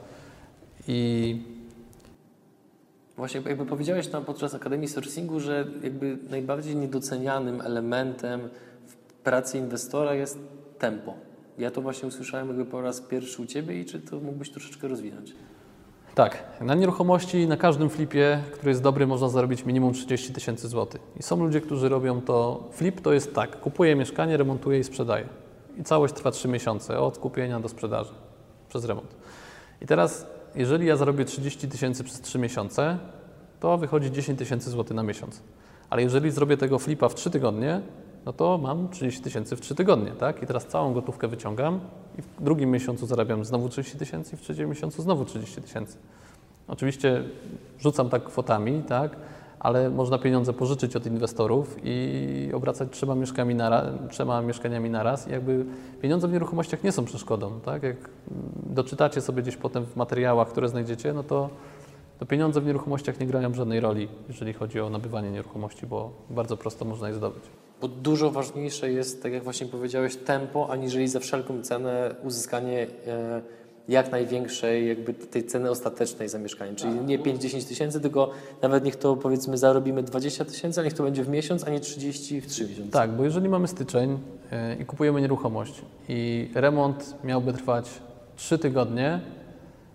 I Właśnie jakby powiedziałeś tam podczas Akademii Sourcingu, że jakby najbardziej niedocenianym elementem pracy inwestora jest tempo. Ja to właśnie usłyszałem jakby po raz pierwszy u Ciebie i czy to mógłbyś troszeczkę rozwinąć? Tak, na nieruchomości na każdym flipie, który jest dobry, można zarobić minimum 30 tysięcy złotych. I są ludzie, którzy robią to. Flip to jest tak: kupuję mieszkanie, remontuję i sprzedaję. I całość trwa 3 miesiące, od kupienia do sprzedaży przez remont. I teraz, jeżeli ja zarobię 30 tysięcy przez 3 miesiące, to wychodzi 10 tysięcy złotych na miesiąc. Ale jeżeli zrobię tego flipa w 3 tygodnie, no to mam 30 tysięcy w 3 tygodnie, tak? I teraz całą gotówkę wyciągam i w drugim miesiącu zarabiam znowu 30 tysięcy i w trzecim miesiącu znowu 30 tysięcy. Oczywiście rzucam tak kwotami, tak? Ale można pieniądze pożyczyć od inwestorów i obracać trzema, mieszkami nara, trzema mieszkaniami naraz. I jakby pieniądze w nieruchomościach nie są przeszkodą, tak? Jak doczytacie sobie gdzieś potem w materiałach, które znajdziecie, no to to pieniądze w nieruchomościach nie grają żadnej roli, jeżeli chodzi o nabywanie nieruchomości, bo bardzo prosto można je zdobyć. Bo dużo ważniejsze jest, tak jak właśnie powiedziałeś, tempo, aniżeli za wszelką cenę uzyskanie e, jak największej jakby tej ceny ostatecznej za mieszkanie. Czyli nie 5-10 tysięcy, tylko nawet niech to powiedzmy zarobimy 20 tysięcy, a niech to będzie w miesiąc, a nie 30 w 3 miesiące. Tak, bo jeżeli mamy styczeń e, i kupujemy nieruchomość i remont miałby trwać 3 tygodnie,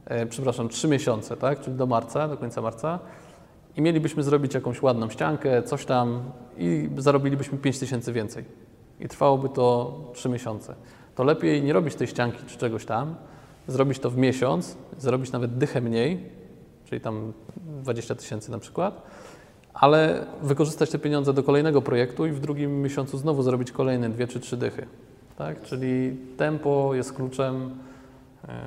e, przepraszam, 3 miesiące, tak, czyli do marca, do końca marca, i mielibyśmy zrobić jakąś ładną ściankę, coś tam i zarobilibyśmy 5 tysięcy więcej. I trwałoby to 3 miesiące. To lepiej nie robić tej ścianki czy czegoś tam, zrobić to w miesiąc, zrobić nawet dychę mniej, czyli tam 20 tysięcy na przykład, ale wykorzystać te pieniądze do kolejnego projektu i w drugim miesiącu znowu zrobić kolejne dwie czy trzy dychy. Tak? Czyli tempo jest kluczem, em,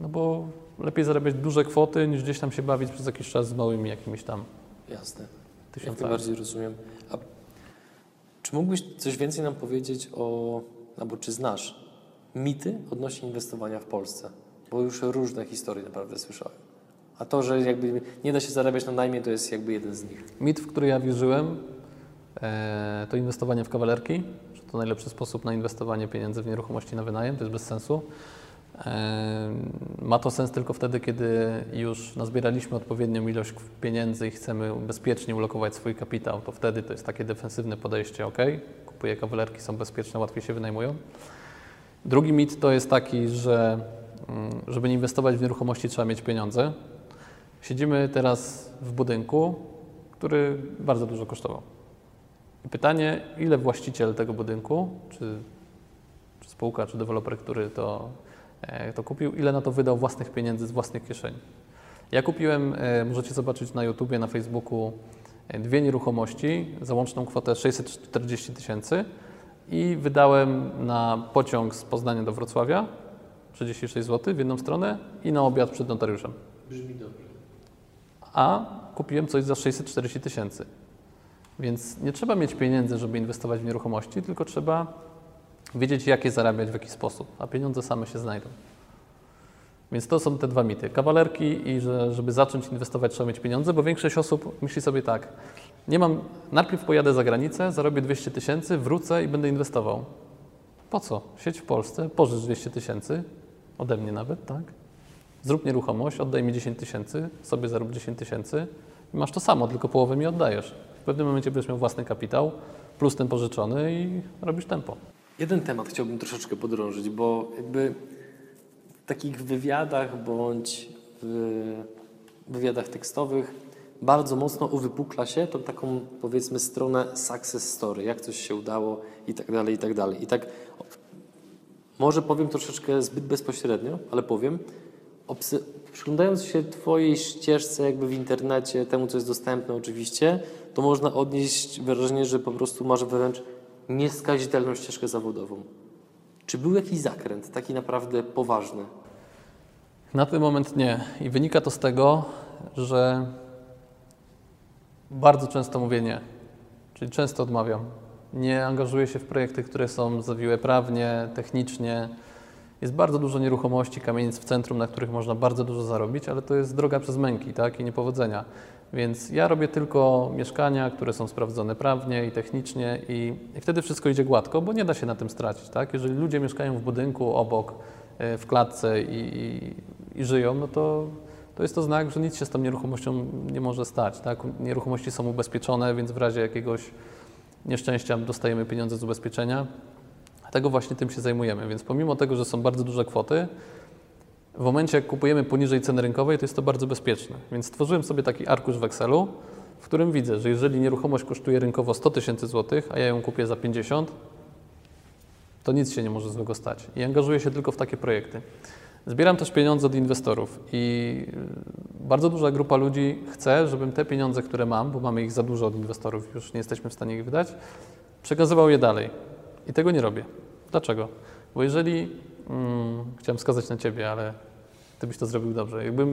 no bo lepiej zarabiać duże kwoty niż gdzieś tam się bawić przez jakiś czas z małymi jakimiś tam Jasne. Jak tysiącami. najbardziej rozumiem. A czy mógłbyś coś więcej nam powiedzieć o, albo czy znasz mity odnośnie inwestowania w Polsce? Bo już różne historie naprawdę słyszałem. A to, że jakby nie da się zarabiać na najmie, to jest jakby jeden z nich. Mit, w który ja wierzyłem, e, to inwestowanie w kawalerki, że to najlepszy sposób na inwestowanie pieniędzy w nieruchomości na wynajem, to jest bez sensu. Ma to sens tylko wtedy, kiedy już nazbieraliśmy odpowiednią ilość pieniędzy i chcemy bezpiecznie ulokować swój kapitał, to wtedy to jest takie defensywne podejście, ok, kupuję kawalerki, są bezpieczne, łatwiej się wynajmują. Drugi mit to jest taki, że mm, żeby nie inwestować w nieruchomości trzeba mieć pieniądze. Siedzimy teraz w budynku, który bardzo dużo kosztował. I pytanie, ile właściciel tego budynku, czy, czy spółka, czy deweloper, który to, e, to kupił, ile na to wydał własnych pieniędzy z własnych kieszeni. Ja kupiłem, e, możecie zobaczyć na YouTubie, na Facebooku, e, dwie nieruchomości za łączną kwotę 640 tysięcy i wydałem na pociąg z Poznania do Wrocławia 36 zł w jedną stronę i na obiad przed notariuszem. Brzmi dobrze. A kupiłem coś za 640 tysięcy. Więc nie trzeba mieć pieniędzy, żeby inwestować w nieruchomości, tylko trzeba wiedzieć, jak je zarabiać, w jaki sposób, a pieniądze same się znajdą. Więc to są te dwa mity. Kawalerki i że żeby zacząć inwestować, trzeba mieć pieniądze, bo większość osób myśli sobie tak, nie mam, najpierw pojadę za granicę, zarobię 200 tysięcy, wrócę i będę inwestował. Po co? Siedź w Polsce, pożycz 200 tysięcy, ode mnie nawet, tak? Zrób nieruchomość, oddaj mi 10 tysięcy, sobie zarób 10 tysięcy i masz to samo, tylko połowę mi oddajesz. W pewnym momencie będziesz miał własny kapitał, plus ten pożyczony i robisz tempo. Jeden temat chciałbym troszeczkę podrążyć, bo jakby w takich wywiadach bądź w wywiadach tekstowych bardzo mocno uwypukla się tą taką powiedzmy stronę success story, jak coś się udało i tak dalej, i tak dalej. I tak może powiem troszeczkę zbyt bezpośrednio, ale powiem, przyglądając się Twojej ścieżce jakby w internecie, temu co jest dostępne oczywiście, to można odnieść wrażenie, że po prostu masz wręcz nieskazitelną ścieżkę zawodową. Czy był jakiś zakręt, taki naprawdę poważny? Na ten moment nie. I wynika to z tego, że bardzo często mówię nie. Czyli często odmawiam. Nie angażuję się w projekty, które są zawiłe prawnie, technicznie. Jest bardzo dużo nieruchomości, kamienic w centrum, na których można bardzo dużo zarobić, ale to jest droga przez męki tak, i niepowodzenia. Więc ja robię tylko mieszkania, które są sprawdzone prawnie i technicznie i, i wtedy wszystko idzie gładko, bo nie da się na tym stracić. Tak? Jeżeli ludzie mieszkają w budynku obok, e, w klatce i, i, i żyją, no to, to jest to znak, że nic się z tą nieruchomością nie może stać. Tak? Nieruchomości są ubezpieczone, więc w razie jakiegoś nieszczęścia dostajemy pieniądze z ubezpieczenia. Tego właśnie tym się zajmujemy. Więc pomimo tego, że są bardzo duże kwoty, w momencie jak kupujemy poniżej ceny rynkowej, to jest to bardzo bezpieczne. Więc stworzyłem sobie taki arkusz w Excelu, w którym widzę, że jeżeli nieruchomość kosztuje rynkowo 100 tysięcy złotych, a ja ją kupię za 50, to nic się nie może złego stać. I angażuję się tylko w takie projekty. Zbieram też pieniądze od inwestorów i y, bardzo duża grupa ludzi chce, żebym te pieniądze, które mam, bo mamy ich za dużo od inwestorów, już nie jesteśmy w stanie ich wydać, przekazywał je dalej. I tego nie robię. Dlaczego? Bo jeżeli, hmm, chciałem wskazać na Ciebie, ale Ty byś to zrobił dobrze. Jakbym,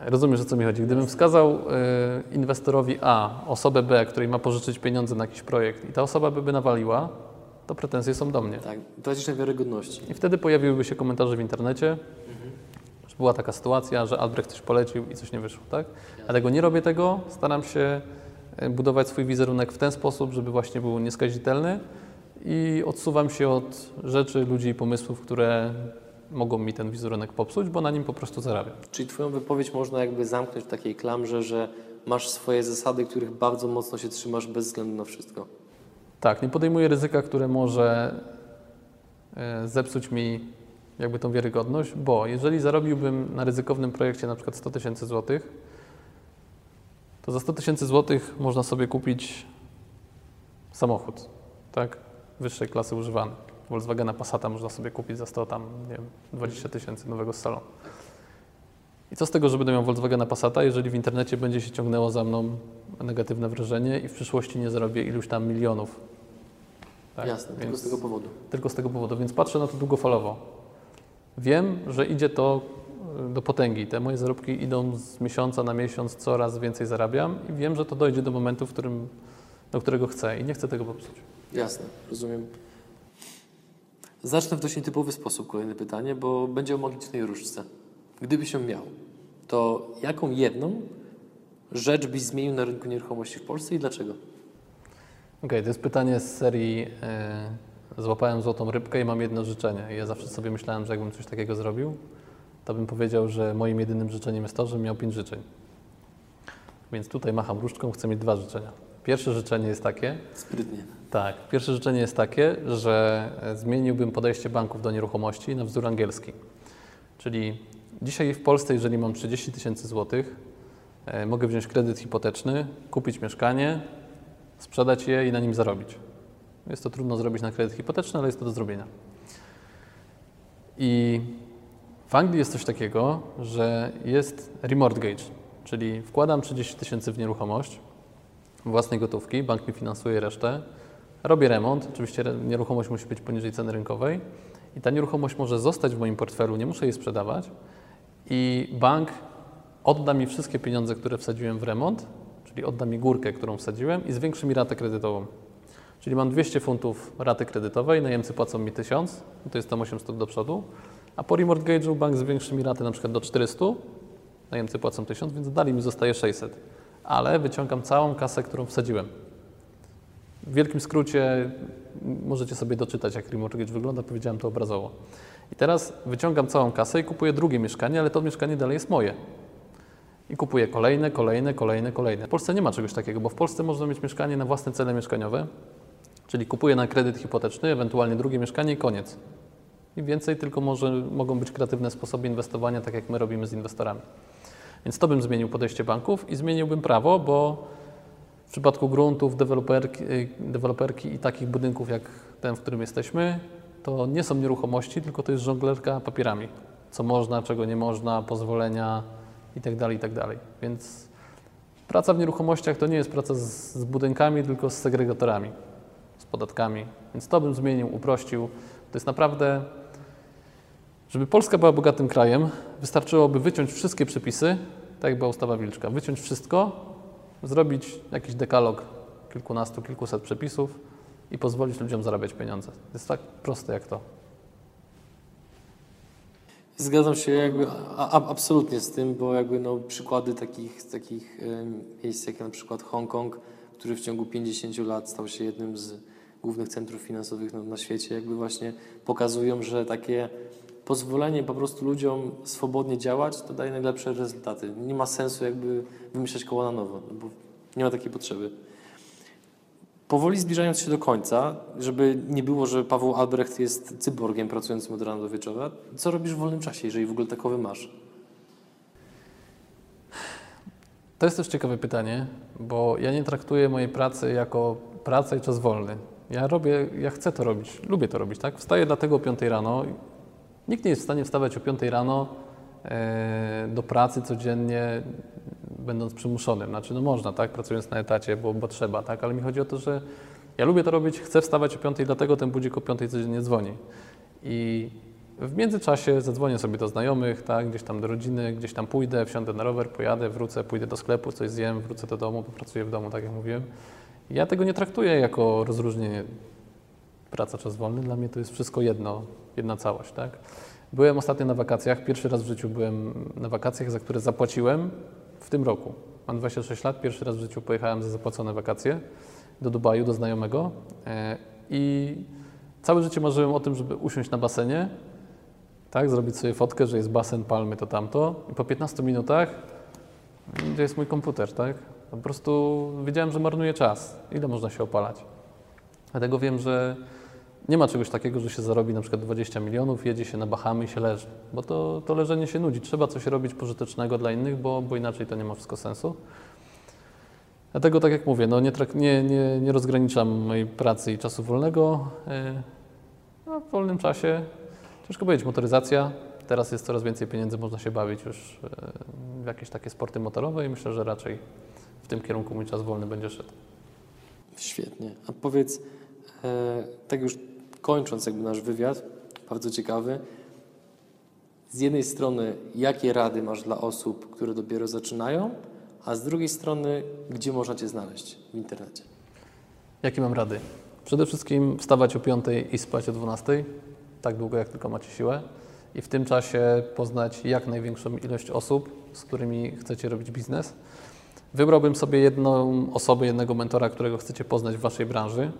yy, rozumiesz o co mi chodzi, gdybym wskazał yy, inwestorowi A, osobę B, której ma pożyczyć pieniądze na jakiś projekt i ta osoba by, by nawaliła, to pretensje są do mnie. Tak, tracisz na wiarygodności. I wtedy pojawiłyby się komentarze w internecie, mhm. że była taka sytuacja, że Albrecht coś polecił i coś nie wyszło, tak? Dlatego nie robię tego, staram się e, budować swój wizerunek w ten sposób, żeby właśnie był nieskazitelny i odsuwam się od rzeczy, ludzi i pomysłów, które mogą mi ten wizerunek popsuć, bo na nim po prostu zarabiam. Czyli Twoją wypowiedź można jakby zamknąć w takiej klamrze, że masz swoje zasady, których bardzo mocno się trzymasz bez względu na wszystko. Tak, nie podejmuję ryzyka, które może e, zepsuć mi jakby tą wiarygodność, bo jeżeli zarobiłbym na ryzykownym projekcie na przykład 100 tysięcy złotych, to za 100 tysięcy złotych można sobie kupić samochód, tak, wyższej klasy używany. Volkswagena Passata można sobie kupić za 100 tam, nie wiem, 20 tysięcy nowego salonu. I co z tego, że będę miał Volkswagena Passata, jeżeli w internecie będzie się ciągnęło za mną negatywne wrażenie i w przyszłości nie zarobię iluś tam milionów. Tak? Jasne, Więc tylko z tego powodu. Tylko z tego powodu, więc patrzę na to długofalowo. Wiem, że idzie to e, do potęgi. Te moje zarobki idą z miesiąca na miesiąc, coraz więcej zarabiam i wiem, że to dojdzie do momentu, w którym, do którego chcę i nie chcę tego popsuć. Jasne, rozumiem. Zacznę w dość nietypowy sposób kolejne pytanie, bo będzie o magicznej różdżce. Gdybyś ją miał, to jaką jedną rzecz byś zmienił na rynku nieruchomości w Polsce i dlaczego? Okej, okay, to jest pytanie z serii yy, Złapałem złotą rybkę i mam jedno życzenie. Ja zawsze sobie myślałem, że jakbym coś takiego zrobił, to bym powiedział, że moim jedynym życzeniem jest to, żebym miał pięć życzeń. Więc tutaj macham różdżką, chcę mieć dwa życzenia. Pierwsze życzenie jest takie. Sprytnie. Tak, pierwsze życzenie jest takie, że zmieniłbym podejście banków do nieruchomości na wzór angielski. Czyli Dzisiaj w Polsce, jeżeli mam 30 tysięcy złotych, e, mogę wziąć kredyt hipoteczny, kupić mieszkanie, sprzedać je i na nim zarobić. Jest to trudno zrobić na kredyt hipoteczny, ale jest to do zrobienia. I w Anglii jest coś takiego, że jest remortgage, czyli wkładam 30 tysięcy w nieruchomość własnej gotówki, bank mi finansuje resztę, robię remont, oczywiście nieruchomość musi być poniżej ceny rynkowej i ta nieruchomość może zostać w moim portfelu, nie muszę jej sprzedawać, i bank odda mi wszystkie pieniądze, które wsadziłem w remont, czyli odda mi górkę, którą wsadziłem i zwiększy mi ratę kredytową. Czyli mam 200 funtów raty kredytowej, najemcy płacą mi 1000, to jest tam 800 do przodu, a po remortgage'u bank zwiększy mi ratę na przykład do 400, najemcy płacą 1000, więc dalej mi zostaje 600. Ale wyciągam całą kasę, którą wsadziłem. W wielkim skrócie możecie sobie doczytać, jak remortgage wygląda, powiedziałem to obrazowo. I teraz wyciągam całą kasę i kupuję drugie mieszkanie, ale to mieszkanie dalej jest moje. I kupuję kolejne, kolejne, kolejne, kolejne. W Polsce nie ma czegoś takiego, bo w Polsce można mieć mieszkanie na własne cele mieszkaniowe, czyli kupuję na kredyt hipoteczny, ewentualnie drugie mieszkanie i koniec. I więcej tylko może, mogą być kreatywne sposoby inwestowania, tak jak my robimy z inwestorami. Więc to bym zmienił podejście banków i zmieniłbym prawo, bo w przypadku gruntów, deweloperki, deweloperki i takich budynków jak ten, w którym jesteśmy, to nie są nieruchomości, tylko to jest żonglerka papierami. Co można, czego nie można, pozwolenia itd., tak itd. Tak Więc praca w nieruchomościach to nie jest praca z, z budynkami, tylko z segregatorami, z podatkami. Więc to bym zmienił, uprościł. To jest naprawdę, żeby Polska była bogatym krajem, wystarczyłoby wyciąć wszystkie przepisy, tak jak była ustawa Wilczka, wyciąć wszystko, zrobić jakiś dekalog kilkunastu, kilkuset przepisów i pozwolić ludziom zarabiać pieniądze. Jest tak proste jak to. Zgadzam się jakby a, absolutnie z tym, bo jakby no, przykłady takich, takich miejsc jak na przykład Hongkong, który w ciągu 50 lat stał się jednym z głównych centrów finansowych na, na świecie, jakby właśnie pokazują, że takie pozwolenie po prostu ludziom swobodnie działać, to daje najlepsze rezultaty. Nie ma sensu jakby wymyślać koło na nowo, no bo nie ma takiej potrzeby. Powoli zbliżając się do końca, żeby nie było, że Paweł Albrecht jest cyborgiem pracującym od rana do wieczora, co robisz w wolnym czasie, jeżeli w ogóle takowy masz? To jest też ciekawe pytanie, bo ja nie traktuję mojej pracy jako pracę i czas wolny. Ja robię, ja chcę to robić, lubię to robić, tak? Wstaję dlatego o 5 rano. Nikt nie jest w stanie wstawać o 5 rano e, do pracy codziennie, będąc przymuszonym. Znaczy, no można, tak? Pracując na etacie, bo, bo trzeba, tak? Ale mi chodzi o to, że ja lubię to robić, chcę wstawać o 5, dlatego ten budzik o 5 codziennie dzwoni. I w międzyczasie zadzwonię sobie do znajomych, tak, gdzieś tam do rodziny, gdzieś tam pójdę, wsiądę na rower, pojadę, wrócę, pójdę do sklepu, coś zjem, wrócę do domu, popracuję w domu, tak jak mówiłem. Ja tego nie traktuję jako rozróżnienie praca, czas wolny. Dla mnie to jest wszystko jedno, jedna całość, tak. Byłem ostatnio na wakacjach, pierwszy raz w życiu byłem na wakacjach, za które zapłaciłem w tym roku. Mam 26 lat, pierwszy raz w życiu pojechałem za zapłacone wakacje do Dubaju, do znajomego e, i całe życie marzyłem o tym, żeby usiąść na basenie, tak, zrobić sobie fotkę, że jest basen, palmy, to tamto. I po 15 minutach, gdzie jest mój komputer, tak? Po prostu wiedziałem, że marnuję czas. Ile można się opalać? Dlatego wiem, że nie ma czegoś takiego, że się zarobi na przykład 20 milionów, jedzie się na Bahamy i się leży, bo to, to leżenie się nudzi. Trzeba coś robić pożytecznego dla innych, bo, bo inaczej to nie ma wszystko sensu. Dlatego, tak jak mówię, no nie, nie, nie, nie rozgraniczam mojej pracy i czasu wolnego. Yy, no, w wolnym czasie Ciężko powiedzieć, motoryzacja. Teraz jest coraz więcej pieniędzy, można się bawić już e, w jakieś takie sporty motorowe i myślę, że raczej w tym kierunku mój czas wolny będzie szedł. Świetnie. A powiedz, e, tak już kończąc jakby nasz wywiad, bardzo ciekawy, z jednej strony, jakie rady masz dla osób, które dopiero zaczynają, a z drugiej strony, gdzie można Cię znaleźć w internecie? Jakie mam rady? Przede wszystkim wstawać o 5 i spać o 12, tak długo jak tylko macie siłę i w tym czasie poznać jak największą ilość osób, z którymi chcecie robić biznes. Wybrałbym sobie jedną osobę, jednego mentora, którego chcecie poznać w Waszej branży.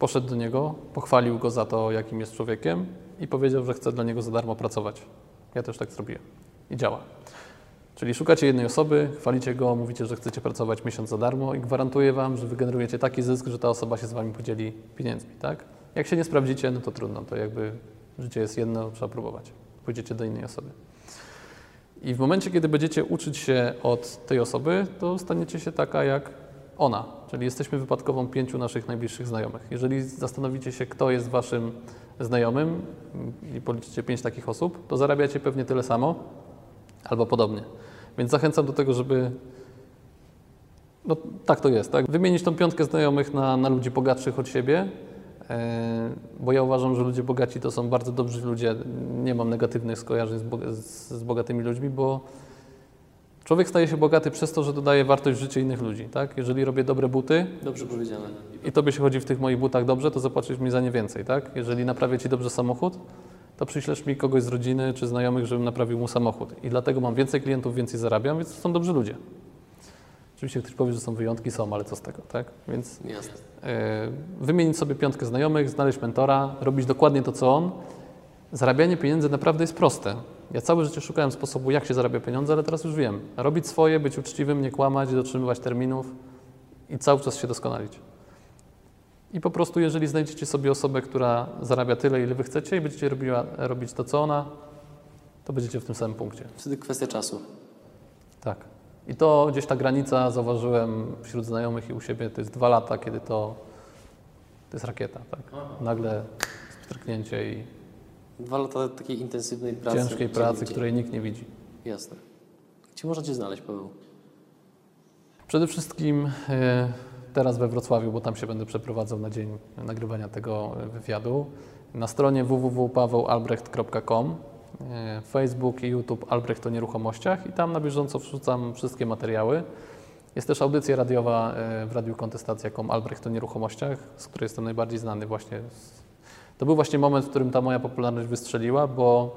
Poszedł do niego, pochwalił go za to, jakim jest człowiekiem i powiedział, że chce dla niego za darmo pracować. Ja też tak zrobiłem i działa. Czyli szukacie jednej osoby, chwalicie go, mówicie, że chcecie pracować miesiąc za darmo i gwarantuję Wam, że wygenerujecie taki zysk, że ta osoba się z Wami podzieli pieniędzmi, tak? Jak się nie sprawdzicie, no to trudno, to jakby życie jest jedno, trzeba próbować. Pójdziecie do innej osoby. I w momencie, kiedy będziecie uczyć się od tej osoby, to staniecie się taka jak ona, czyli jesteśmy wypadkową pięciu naszych najbliższych znajomych. Jeżeli zastanowicie się, kto jest waszym znajomym i policzycie pięć takich osób, to zarabiacie pewnie tyle samo albo podobnie. Więc zachęcam do tego, żeby. No tak to jest, tak? Wymienić tą piątkę znajomych na, na ludzi bogatszych od siebie, e, bo ja uważam, że ludzie bogaci to są bardzo dobrzy ludzie. Nie mam negatywnych skojarzeń z, bo- z, z bogatymi ludźmi, bo człowiek staje się bogaty przez to, że dodaje wartość w życie innych ludzi, tak? Jeżeli robię dobre buty, Dobrze powiedziane. i tobie się chodzi w tych moich butach dobrze, to zapłacisz mi za nie więcej, tak? Jeżeli naprawię ci dobrze samochód, to przyślesz mi kogoś z rodziny czy znajomych, żebym naprawił mu samochód. I dlatego mam więcej klientów, więcej zarabiam, więc to są dobrzy ludzie. Oczywiście ktoś powie, że są wyjątki, są, ale co z tego, tak? Więc Jasne. e, wymienić sobie piątkę znajomych, znaleźć mentora, robić dokładnie to, co on. Zarabianie pieniędzy naprawdę jest proste. Ja całe życie szukałem sposobu, jak się zarabia pieniądze, ale teraz już wiem. Robić swoje, być uczciwym, nie kłamać, dotrzymywać terminów i cały czas się doskonalić. I po prostu, jeżeli znajdziecie sobie osobę, która zarabia tyle, ile wy chcecie i będziecie robiła, robić to, co ona, to będziecie w tym samym punkcie. Wtedy kwestia czasu. Tak. I to gdzieś ta granica zauważyłem wśród znajomych i u siebie, to jest dwa lata, kiedy to, to jest rakieta, tak. Nagle stryknięcie i Dwa lata takiej intensywnej pracy. ciężkiej pracy, gdzie- której nikt nie widzi. Jasne. Gdzie można Cię znaleźć, Paweł? Przede wszystkim e, teraz we Wrocławiu, bo tam się będę przeprowadzał na dzień nagrywania tego e, wywiadu. Na stronie www.pawełalbrecht.com e, Facebook i YouTube Albrecht o nieruchomościach i tam na bieżąco wrzucam wszystkie materiały. Jest też audycja radiowa w Radiu Kontestacja.com Albrecht o nieruchomościach, z której jestem najbardziej znany właśnie. z- To był właśnie moment, w którym ta moja popularność wystrzeliła, bo,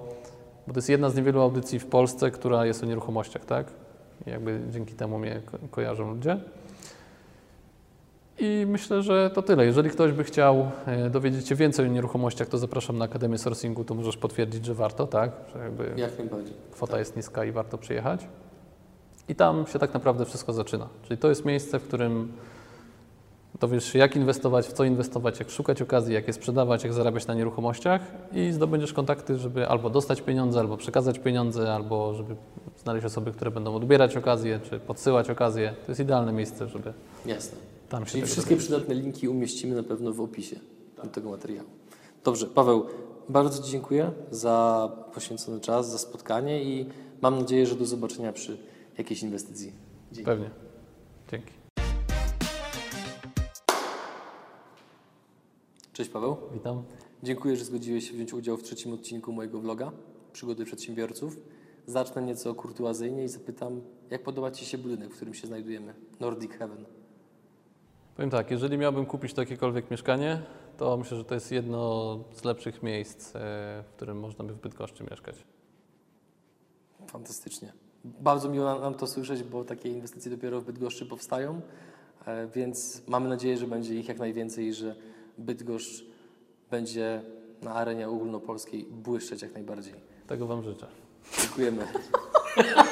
bo to jest jedna z niewielu audycji w Polsce, która jest o nieruchomościach, tak? I jakby dzięki temu mnie ko- kojarzą ludzie. I myślę, że to tyle. Jeżeli ktoś by chciał e, dowiedzieć się więcej o nieruchomościach, to zapraszam na Akademię Sourcingu, to możesz potwierdzić, że warto, tak? Że jakby Jak najbardziej. kwota jest niska i warto przyjechać. I tam się tak naprawdę wszystko zaczyna. Czyli to jest miejsce, w którym dowiesz się, jak inwestować, w co inwestować, jak szukać okazji, jak je sprzedawać, jak zarabiać na nieruchomościach i zdobędziesz kontakty, żeby albo dostać pieniądze, albo przekazać pieniądze, albo żeby znaleźć osoby, które będą odbierać okazje, czy podsyłać okazje. To jest idealne miejsce, żeby Jasne. tam się Czyli wszystkie przydatne linki umieścimy na pewno w opisie do tego materiału. Dobrze, Paweł, bardzo Ci dziękuję za poświęcony czas, za spotkanie i mam nadzieję, że do zobaczenia przy jakiejś inwestycji. Dzięki. Pewnie. Dzięki. Cześć Paweł. Witam. Dziękuję, że zgodziłeś się wziąć udział w trzecim odcinku mojego vloga Przygody przedsiębiorców. Zacznę nieco kurtuazyjnie i zapytam, jak podoba Ci się budynek, w którym się znajdujemy? Nordic Heaven. Powiem tak, jeżeli miałbym kupić jakiekolwiek mieszkanie, to myślę, że to jest jedno z lepszych miejsc, e, w którym można by w Bydgoszczy mieszkać. Fantastycznie. Bardzo miło nam- to słyszeć, bo takie inwestycje dopiero w Bydgoszczy powstają, e, więc mamy nadzieję, że będzie ich jak najwięcej i że Bydgoszcz będzie na arenie ogólnopolskiej błyszczeć jak najbardziej. Tego Wam życzę. Dziękujemy. [LAUGHS]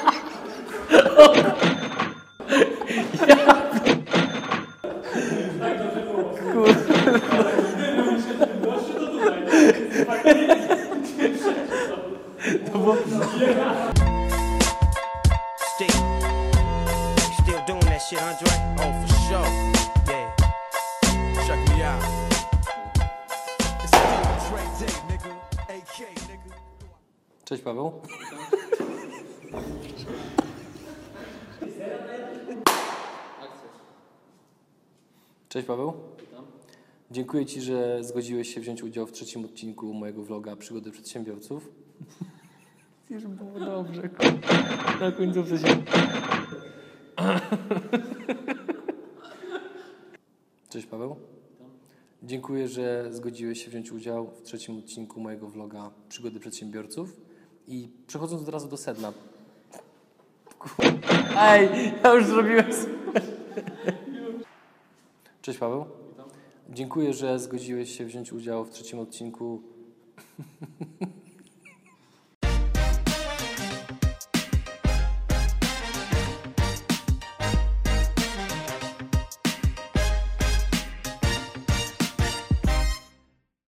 Cześć Paweł. Dziękuję Ci, że zgodziłeś się wziąć udział w trzecim odcinku mojego vloga Przygody Przedsiębiorców. Już było dobrze. Na końcówce się... Cześć Paweł. Dziękuję, że zgodziłeś się wziąć udział w trzecim odcinku mojego vloga Przygody Przedsiębiorców. I przechodząc od razu do sedna. Ej, ja już zrobiłem. Cześć Paweł. Dziękuję, że zgodziłeś się wziąć udział w trzecim odcinku [LAUGHS]